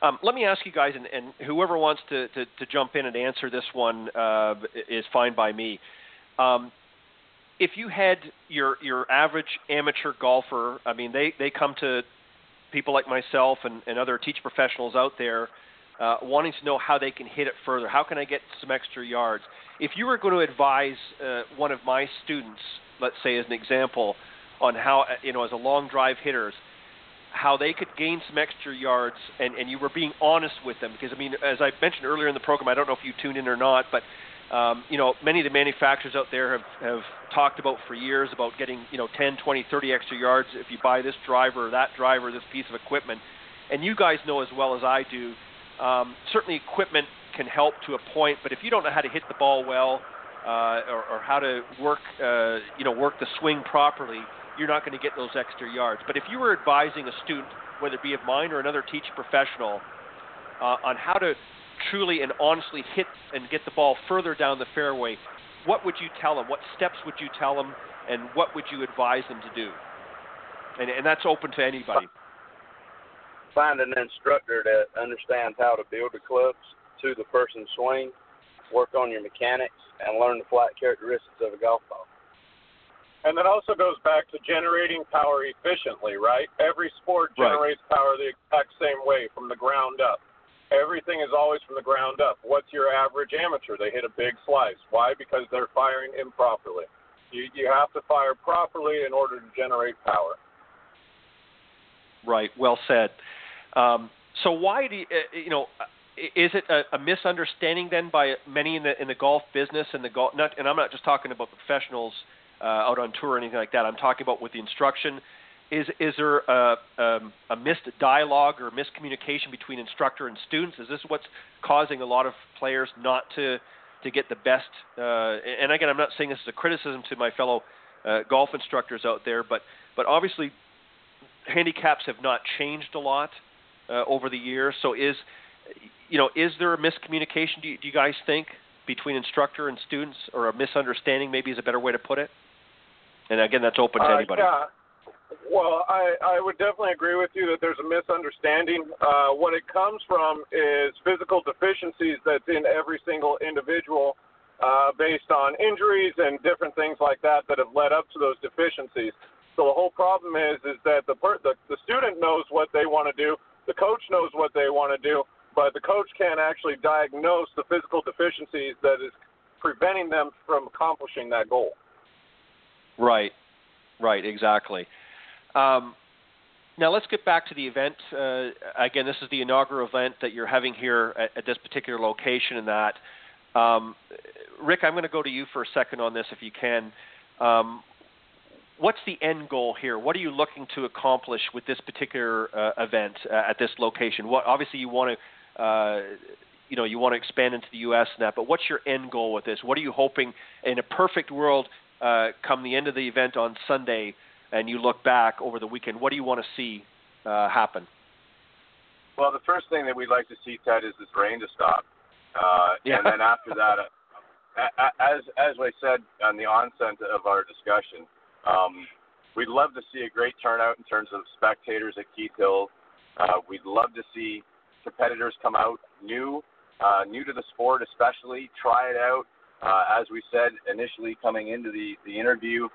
Um, let me ask you guys, and, and whoever wants to, to, to, jump in and answer this one uh, is fine by me. Um, if you had your your average amateur golfer, I mean, they, they come to people like myself and, and other teach professionals out there uh, wanting to know how they can hit it further. How can I get some extra yards? If you were going to advise uh, one of my students, let's say as an example, on how you know as a long drive hitters, how they could gain some extra yards, and, and you were being honest with them. Because, I mean, as I mentioned earlier in the program, I don't know if you tuned in or not, but, um, you know, many of the manufacturers out there have, have talked about for years about getting, you know, 10, 20, 30 extra yards if you buy this driver or that driver, this piece of equipment. And you guys know as well as I do, um, certainly equipment can help to a point, but if you don't know how to hit the ball well uh, or, or how to work, uh, you know, work the swing properly, you're not going to get those extra yards. But if you were advising a student, whether it be of mine or another teach professional, uh, on how to truly and honestly hit and get the ball further down the fairway, what would you tell them? What steps would you tell them, and what would you advise them to do? And, and that's open to anybody. Find an instructor that understands how to build the clubs to the person's swing, work on your mechanics, and learn the flight characteristics of a golf ball. And that also goes back to generating power efficiently, right? Every sport generates right. power the exact same way from the ground up. Everything is always from the ground up. What's your average amateur? They hit a big slice. Why? Because they're firing improperly. You, you have to fire properly in order to generate power. Right. Well said. Um, so why do you, uh, you know? Is it a, a misunderstanding then by many in the in the golf business and the golf? Not, and I'm not just talking about professionals uh, out on tour or anything like that. I'm talking about with the instruction. Is is there a, um, a missed dialogue or miscommunication between instructor and students? Is this what's causing a lot of players not to to get the best? Uh, and again, I'm not saying this is a criticism to my fellow uh, golf instructors out there, but but obviously handicaps have not changed a lot uh, over the years. So is you know is there a miscommunication? Do you, do you guys think between instructor and students, or a misunderstanding? Maybe is a better way to put it. And again, that's open to uh, anybody. Yeah. Well, I, I would definitely agree with you that there's a misunderstanding. Uh, what it comes from is physical deficiencies that's in every single individual uh, based on injuries and different things like that that have led up to those deficiencies. So the whole problem is is that the, per- the the student knows what they want to do, the coach knows what they want to do, but the coach can't actually diagnose the physical deficiencies that is preventing them from accomplishing that goal. Right, right, exactly. Um, now let's get back to the event. Uh, again, this is the inaugural event that you're having here at, at this particular location. And that, um, Rick, I'm going to go to you for a second on this, if you can. Um, what's the end goal here? What are you looking to accomplish with this particular uh, event uh, at this location? What obviously you want to, uh, you know, you want to expand into the U.S. and that, but what's your end goal with this? What are you hoping in a perfect world? Uh, come the end of the event on Sunday and you look back over the weekend, what do you want to see uh, happen? Well, the first thing that we'd like to see, Ted, is this rain to stop. Uh, yeah. And then after that, uh, as as I said on the onset of our discussion, um, we'd love to see a great turnout in terms of spectators at Keith Hill. Uh, we'd love to see competitors come out new, uh, new to the sport, especially try it out, uh, as we said initially coming into the, the interview,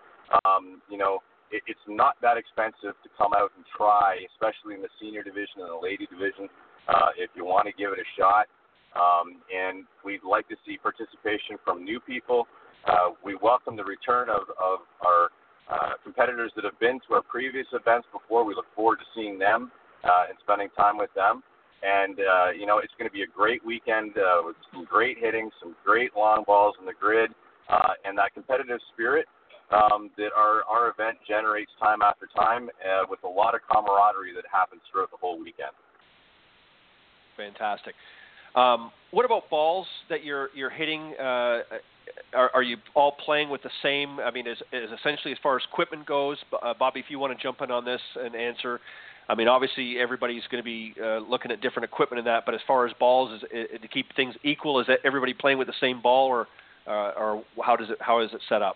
um, you know, it, it's not that expensive to come out and try, especially in the senior division and the lady division. uh, if you want to give it a shot. Um, and we'd like to see participation from new people. Uh, we welcome the return of, of our uh, competitors that have been to our previous events before. We look forward to seeing them uh, and spending time with them. And, uh, you know, it's going to be a great weekend uh, with some great hitting, some great long balls in the grid, uh, and that competitive spirit um, that our, our event generates time after time uh, with a lot of camaraderie that happens throughout the whole weekend. Fantastic. Um, what about balls that you're you're hitting? Uh, are, are you all playing with the same? I mean, is, is essentially as far as equipment goes, uh, Bobby, if you want to jump in on this and answer. I mean, obviously everybody's going to be uh, looking at different equipment in that, but as far as balls, is, is to keep things equal, is that everybody playing with the same ball, or uh, or how does it how is it set up?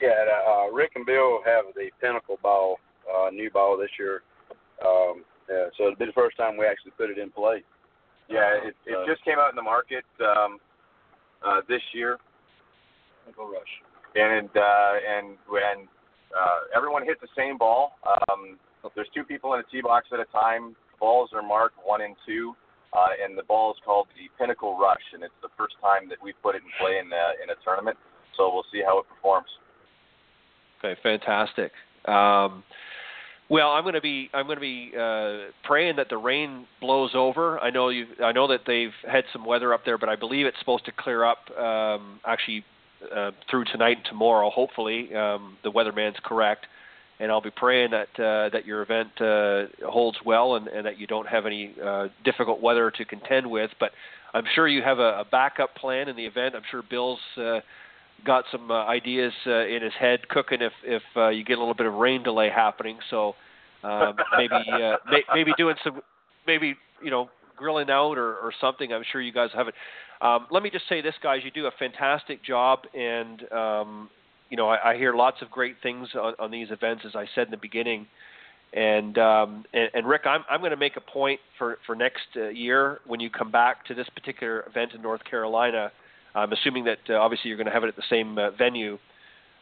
Yeah, uh, Rick and Bill have the Pinnacle ball, uh, new ball this year. Um, yeah, so it'll be the first time we actually put it in play. Yeah, it, it uh, just came out in the market um, uh, this year. Pinnacle Rush. And uh, and when uh, everyone hit the same ball, um, there's two people in a tee box at a time. Balls are marked one and two, uh, and the ball is called the Pinnacle Rush, and it's the first time that we've put it in play in a, in a tournament. So we'll see how it performs. Okay, fantastic. Um, well, I'm going to be I'm going to be uh, praying that the rain blows over. I know you I know that they've had some weather up there, but I believe it's supposed to clear up um, actually uh, through tonight and tomorrow. Hopefully, um, the weatherman's correct, and I'll be praying that uh, that your event uh, holds well and, and that you don't have any uh, difficult weather to contend with. But I'm sure you have a, a backup plan in the event. I'm sure Bill's. Uh, got some uh, ideas uh, in his head cooking if if uh, you get a little bit of rain delay happening. So um, maybe uh, may, maybe doing some maybe you know grilling out or, or something. I'm sure you guys have it. Um, let me just say this, guys. You do a fantastic job, and um, you know I, I hear lots of great things on, on these events, as I said in the beginning. And um, and, and Rick, I'm I'm going to make a point for for next uh, year when you come back to this particular event in North Carolina I'm assuming that uh, obviously you're going to have it at the same uh, venue.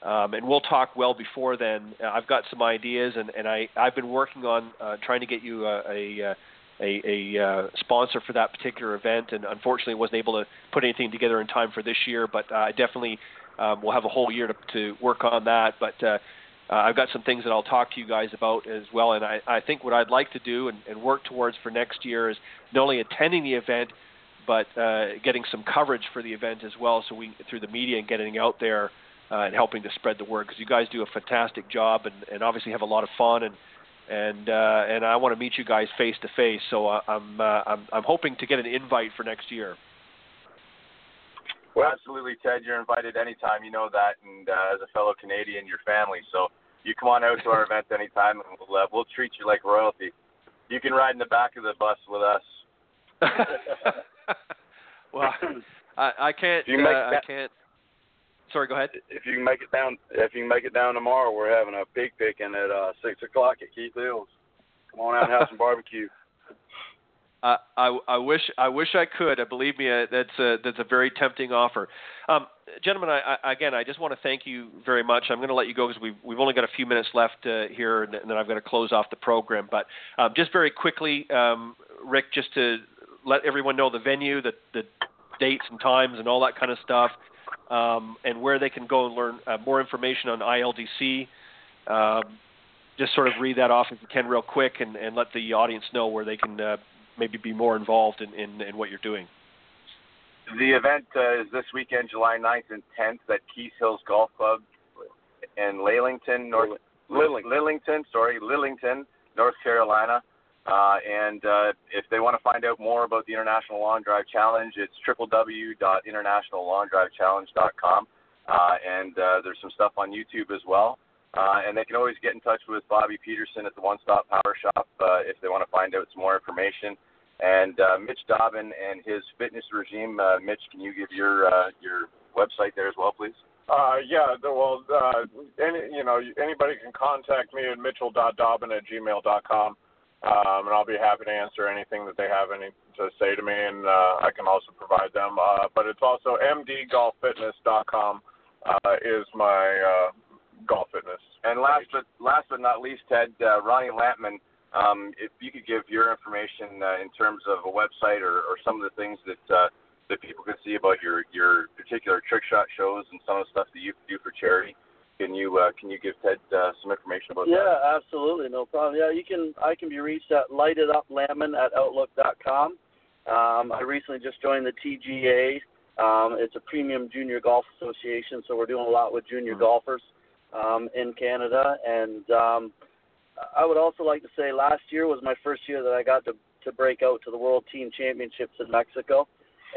Um, and we'll talk well before then. Uh, I've got some ideas, and, and I, I've been working on uh, trying to get you a, a, a, a uh, sponsor for that particular event, and unfortunately wasn't able to put anything together in time for this year. But uh, I definitely um, will have a whole year to, to work on that. But uh, uh, I've got some things that I'll talk to you guys about as well. And I, I think what I'd like to do and, and work towards for next year is not only attending the event, but uh, getting some coverage for the event as well, so we through the media and getting out there uh, and helping to spread the word because you guys do a fantastic job and, and obviously have a lot of fun and and uh, and I want to meet you guys face to face. So uh, I'm uh, I'm I'm hoping to get an invite for next year. Well, absolutely, Ted. You're invited anytime. You know that, and uh, as a fellow Canadian, your family. So you come on out to our event anytime, and we'll uh, we'll treat you like royalty. You can ride in the back of the bus with us. well, I, I can't. You uh, I can't. Sorry, go ahead. If you can make it down, if you can make it down tomorrow, we're having a pig picking at uh, six o'clock at Keith Hills. Come on out and have some barbecue. I, I, I wish I wish I could. Believe me, uh, that's a that's a very tempting offer. Um, gentlemen, I, I, again, I just want to thank you very much. I'm going to let you go because we've we've only got a few minutes left uh, here, and, and then I've got to close off the program. But um, just very quickly, um, Rick, just to let everyone know the venue, the, the dates and times, and all that kind of stuff, um, and where they can go and learn uh, more information on ILDC. Um, just sort of read that off if you can real quick, and, and let the audience know where they can uh, maybe be more involved in, in, in what you're doing. The event uh, is this weekend, July 9th and 10th at Keith Hills Golf Club in Lalington, North Lillington. Lillington, sorry, Lillington, North Carolina. Uh, and uh, if they want to find out more about the International Long Drive Challenge, it's www.internationallongdrivechallenge.com. Uh, and uh, there's some stuff on YouTube as well. Uh, and they can always get in touch with Bobby Peterson at the One Stop Power Shop uh, if they want to find out some more information. And uh, Mitch Dobbin and his fitness regime. Uh, Mitch, can you give your uh, your website there as well, please? Uh, yeah, well, uh, any, you know, anybody can contact me at mitchell.dobbin at gmail.com um, and I'll be happy to answer anything that they have any to say to me, and uh, I can also provide them. Uh, but it's also mdgolffitness.com uh, is my uh, golf fitness. And last but last but not least, Ted uh, Ronnie Lampman um, if you could give your information uh, in terms of a website or, or some of the things that uh, that people can see about your your particular trick shot shows and some of the stuff that you do for charity. Can you uh, can you give Ted uh, some information about yeah, that? Yeah, absolutely, no problem. Yeah, you can. I can be reached at lightituplamon at outlook outlook.com. Um, I recently just joined the TGA. Um, it's a premium junior golf association, so we're doing a lot with junior mm-hmm. golfers um, in Canada. And um, I would also like to say last year was my first year that I got to to break out to the World Team Championships in Mexico,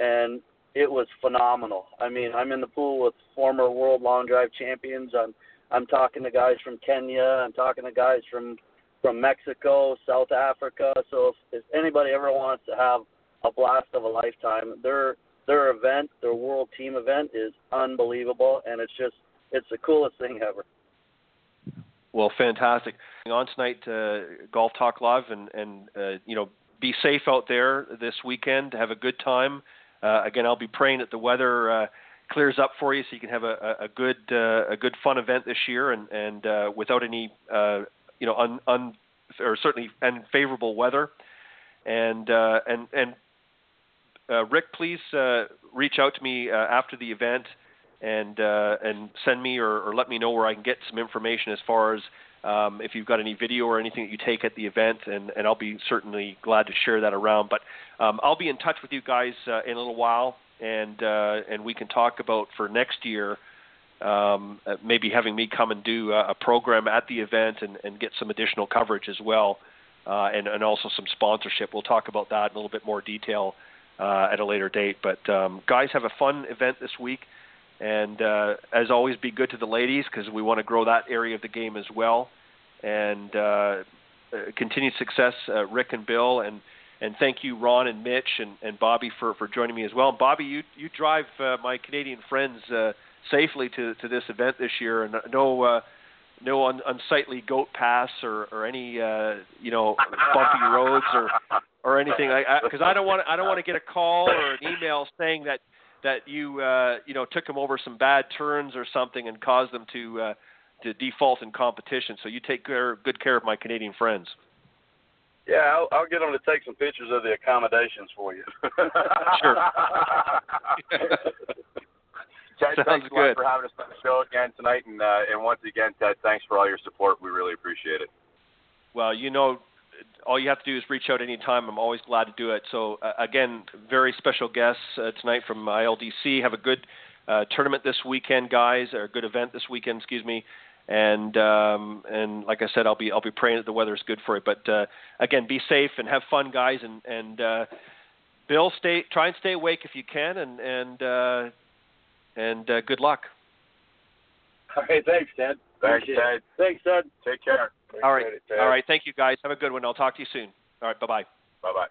and it was phenomenal. I mean, I'm in the pool with former World Long Drive champions. I'm I'm talking to guys from Kenya. I'm talking to guys from from Mexico, South Africa. So if, if anybody ever wants to have a blast of a lifetime, their their event, their World Team event, is unbelievable, and it's just it's the coolest thing ever. Well, fantastic. On tonight, uh, Golf Talk Live, and and uh, you know, be safe out there this weekend. Have a good time. Uh, again, I'll be praying that the weather uh, clears up for you, so you can have a, a good uh, a good fun event this year, and and uh, without any uh, you know un, un or certainly unfavorable weather. And uh, and and uh, Rick, please uh, reach out to me after the event and uh, and send me or, or, let me know where I can get some information as far as um, if you've got any video or anything that you take at the event, and, and I'll be certainly glad to share that around. But um, I'll be in touch with you guys uh, in a little while, and uh, and we can talk about for next year. Um, uh, maybe having me come and do a, a program at the event and, and get some additional coverage as well, uh, and, and also some sponsorship. We'll talk about that in a little bit more detail uh, at a later date. But um, guys, have a fun event this week. And uh, as always, be good to the ladies because we want to grow that area of the game as well. And uh, uh, continued success, uh, Rick and Bill, and and thank you, Ron and Mitch and, and Bobby for, for joining me as well. Bobby, you you drive uh, my Canadian friends uh, safely to, to this event this year, and no no un, unsightly goat pass or, or any uh, you know bumpy roads or or anything because I, I don't want I don't want to get a call or an email saying that that you uh, you know took them over some bad turns or something and caused them to uh, to default in competition. So you take care, good care of my Canadian friends. Yeah, I'll, I'll get them to take some pictures of the accommodations for you. sure. Ted, Sounds thanks a lot for having us on the show again tonight, and uh, and once again, Ted, thanks for all your support. We really appreciate it. Well, you know, all you have to do is reach out anytime. I'm always glad to do it. So uh, again, very special guests uh, tonight from ILDC. Have a good uh, tournament this weekend, guys, or a good event this weekend. Excuse me. And um, and like I said, I'll be I'll be praying that the weather is good for you. But uh, again, be safe and have fun, guys. And and uh, Bill, stay try and stay awake if you can. And and uh, and uh, good luck. All right, thanks, Ted. Thanks, Ted. Thanks, Ted. Take care. All right. All right. Thank you, guys. Have a good one. I'll talk to you soon. All right. Bye bye. Bye bye.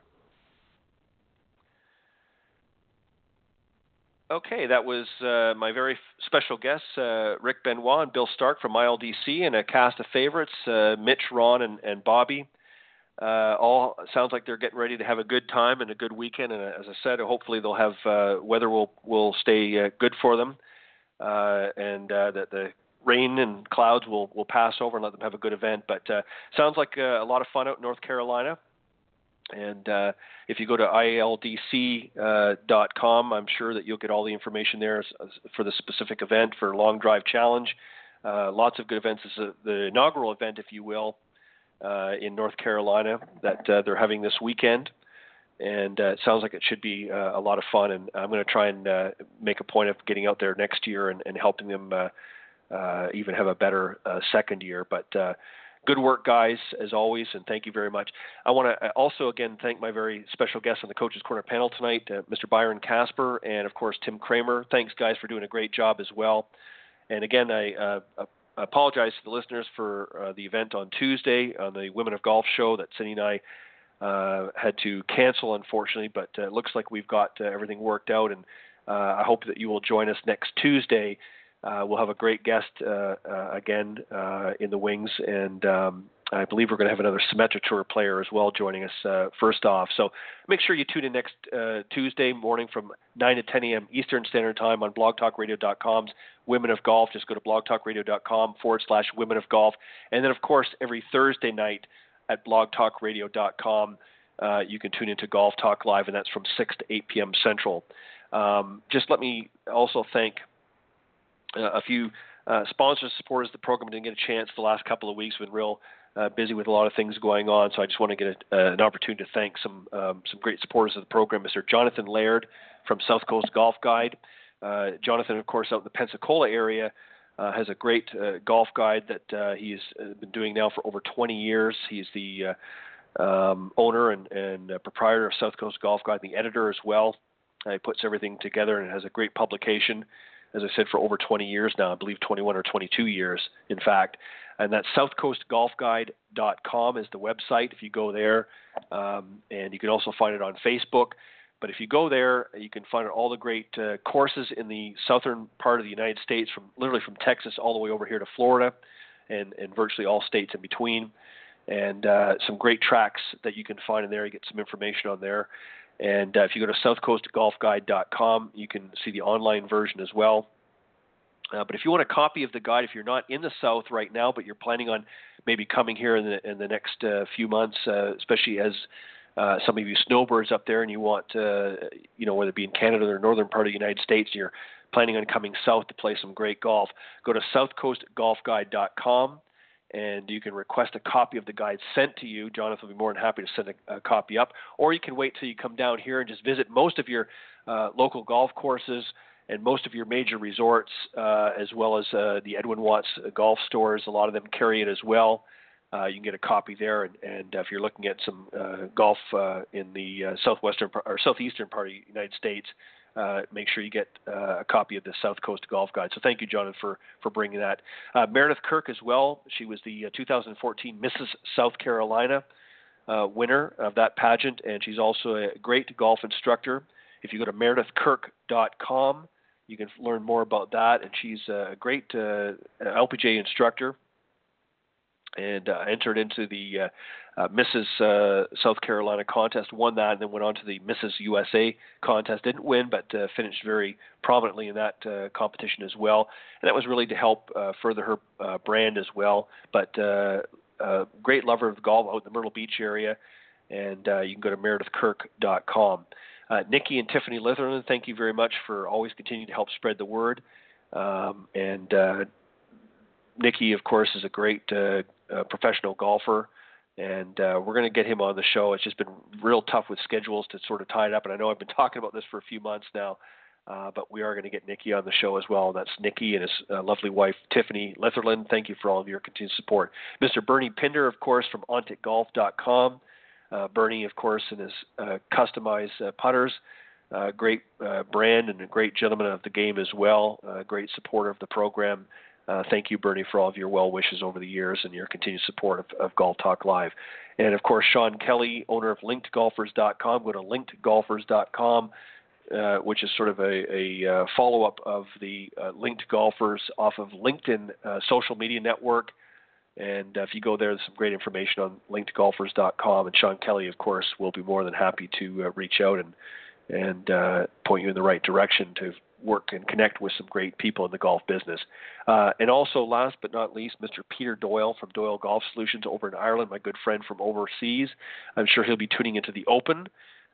Okay, that was uh, my very f- special guests, uh, Rick Benoit and Bill Stark from ILDC, and a cast of favorites, uh, Mitch, Ron, and, and Bobby. Uh, all sounds like they're getting ready to have a good time and a good weekend. And uh, as I said, hopefully they'll have uh, weather will will stay good for them, and that the rain and clouds will will pass over and let them have a good event. But uh, sounds like uh, a lot of fun out in North Carolina. And uh, if you go to ildc.com, uh, I'm sure that you'll get all the information there for the specific event for Long Drive Challenge. Uh, lots of good events. This is the inaugural event, if you will, uh, in North Carolina that they're having this weekend and uh, it sounds like it should be uh, a lot of fun. And I'm going to try and uh, make a point of getting out there next year and, and helping them uh, even have a better uh, second year. But uh, good work, guys, as always, and thank you very much. I want to also again thank my very special guests on the Coaches Corner panel tonight, uh, Mr. Byron Casper and of course Tim Kremer. Thanks, guys, for doing a great job as well. And again, I uh, apologize to the listeners for uh, the event on Tuesday on the Women of Golf show that Cindy and I uh, had to cancel, unfortunately. But uh, it looks like we've got uh, everything worked out, and I hope that you will join us next Tuesday uh, we'll have a great guest uh, uh, again uh, in the wings, and um, I believe we're going to have another Symetra Tour player as well joining us uh, first off. So make sure you tune in next uh, Tuesday morning from 9 to 10 a.m. Eastern Standard Time on blogtalkradio.com's Women of Golf. Just go to blogtalkradio.com forward slash Women of Golf. And then, of course, every Thursday night at blogtalkradio.com. You can tune into Golf Talk Live, and that's from 6 to 8 p.m. Central. Um, just let me also thank a few uh, sponsors, supporters of the program. Didn't get a chance the last couple of weeks. Been real uh, busy with a lot of things going on, so I just want to get a, uh, an opportunity to thank some um, some great supporters of the program, Mr. Jonathan Laird from South Coast Golf Guide. Uh, Jonathan, of course, out in the Pensacola area. Uh, has a great uh, golf guide that uh, he's been doing now for over 20 years. He's the um, owner and, and proprietor of South Coast Golf Guide, the editor as well. he puts everything together and has a great publication as I said, for over 20 years now. I believe 21 or 22 years, in fact. And that's southcoastgolfguide.com is the website. If you go there, um, and you can also find it on Facebook. But if you go there, you can find all the great uh, courses in the southern part of the United States, from literally from Texas all the way over here to Florida, and, and virtually all states in between. And uh, some great tracks that you can find in there. You get some information on there. And uh, if you go to southcoastgolfguide.com, you can see the online version as well. Uh, but if you want a copy of the guide, if you're not in the South right now, but you're planning on maybe coming here in the in the next uh, few months, uh, especially as uh, some of you snowbirds up there, and you want, uh, you know, whether it be in Canada or northern part of the United States, you're planning on coming south to play some great golf, go to southcoastgolfguide.com and you can request a copy of the guide sent to you. Jonathan will be more than happy to send a, a copy up, or you can wait till you come down here and just visit most of your uh, local golf courses and most of your major resorts, uh, as well as uh, the Edwin Watts golf stores. A lot of them carry it as well. Uh, you can get a copy there, and, and if you're looking at some uh, golf uh, in the southwestern or southeastern part of the United States, uh, make sure you get uh, a copy of the South Coast Golf Guide. So thank you, Jonathan, for, for bringing that. Uh, Meredith Kirk as well. She was the uh, 2014 Mrs. South Carolina uh, winner of that pageant, and she's also a great golf instructor. If you go to meredithkirk.com, you can learn more about that. And she's a great uh, LPGA instructor and uh, entered into the uh, uh, Mrs. Uh, South Carolina contest, won that, and then went on to the Mrs. USA contest. Didn't win, but uh, finished very prominently in that uh, competition as well. And that was really to help further her brand as well. But great lover of golf out in the Myrtle Beach area, and you can go to meredithkirk.com. Nikki and Tiffany Litherland, thank you very much for always continuing to help spread the word. Um, and Nikki, of course, is a great uh, uh, professional golfer, and uh, we're going to get him on the show. It's just been real tough with schedules to sort of tie it up, and I know I've been talking about this for a few months now. Uh, but we are going to get Nikki on the show as well. That's Nikki and his uh, lovely wife, Tiffany Litherland. Thank you for all of your continued support. Mr. Bernie Pinder, of course, from OnticGolf.com. Uh, Bernie, of course, and his customized putters. Great brand and a great gentleman of the game as well. Great supporter of the program. Uh, thank you, Bernie, for all of your well wishes over the years and your continued support of, of Golf Talk Live. And of course, Sean Kelly, owner of LinkedGolfers.com. Go to LinkedGolfers.com, uh, which is sort of a, a uh, follow up of the uh, Linked Golfers off of LinkedIn uh, social media network. And if you go there, there's some great information on LinkedGolfers.com. And Sean Kelly, of course, will be more than happy to reach out and and point you in the right direction to work and connect with some great people in the golf business. Uh, and also, last but not least, Mr. Peter Doyle from Doyle Golf Solutions over in Ireland, my good friend from overseas. I'm sure he'll be tuning into the Open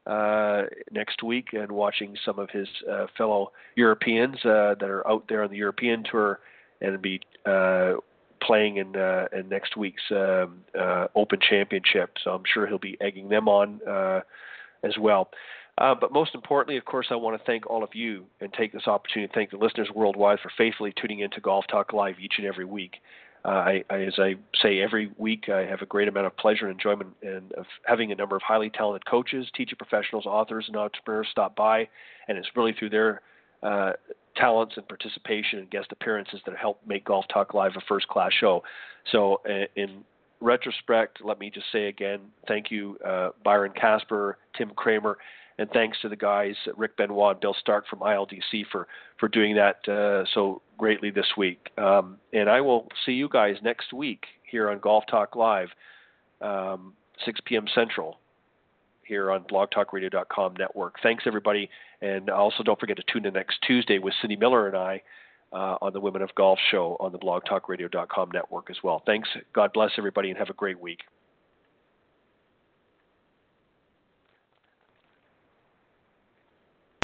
uh, next week and watching some of his uh, fellow Europeans uh, that are out there on the European tour and be uh, playing in, uh, in next week's um, Open Championship. So I'm sure he'll be egging them on as well. Uh, but most importantly, of course, I want to thank all of you and take this opportunity to thank the listeners worldwide for faithfully tuning into Golf Talk Live each and every week. Uh, I, I, as I say every week, I have a great amount of pleasure and enjoyment and of having a number of highly talented coaches, teacher professionals, authors, and entrepreneurs stop by, and it's really through their uh, talents and participation and guest appearances that help make Golf Talk Live a first-class show. So, uh, in retrospect, let me just say again, thank you, uh, Byron Casper, Tim Kremer and thanks to the guys Rick Benoit and Bill Stark from ILDC for for doing that uh, so greatly this week. Um, and I will see you guys next week here on Golf Talk Live, um, 6 p.m. Central, here on BlogTalkRadio.com network. Thanks everybody, and also don't forget to tune in next Tuesday with Cindy Miller and I. Uh, on the Women of Golf show on the blogtalkradio.com network as well. Thanks. God bless everybody and have a great week.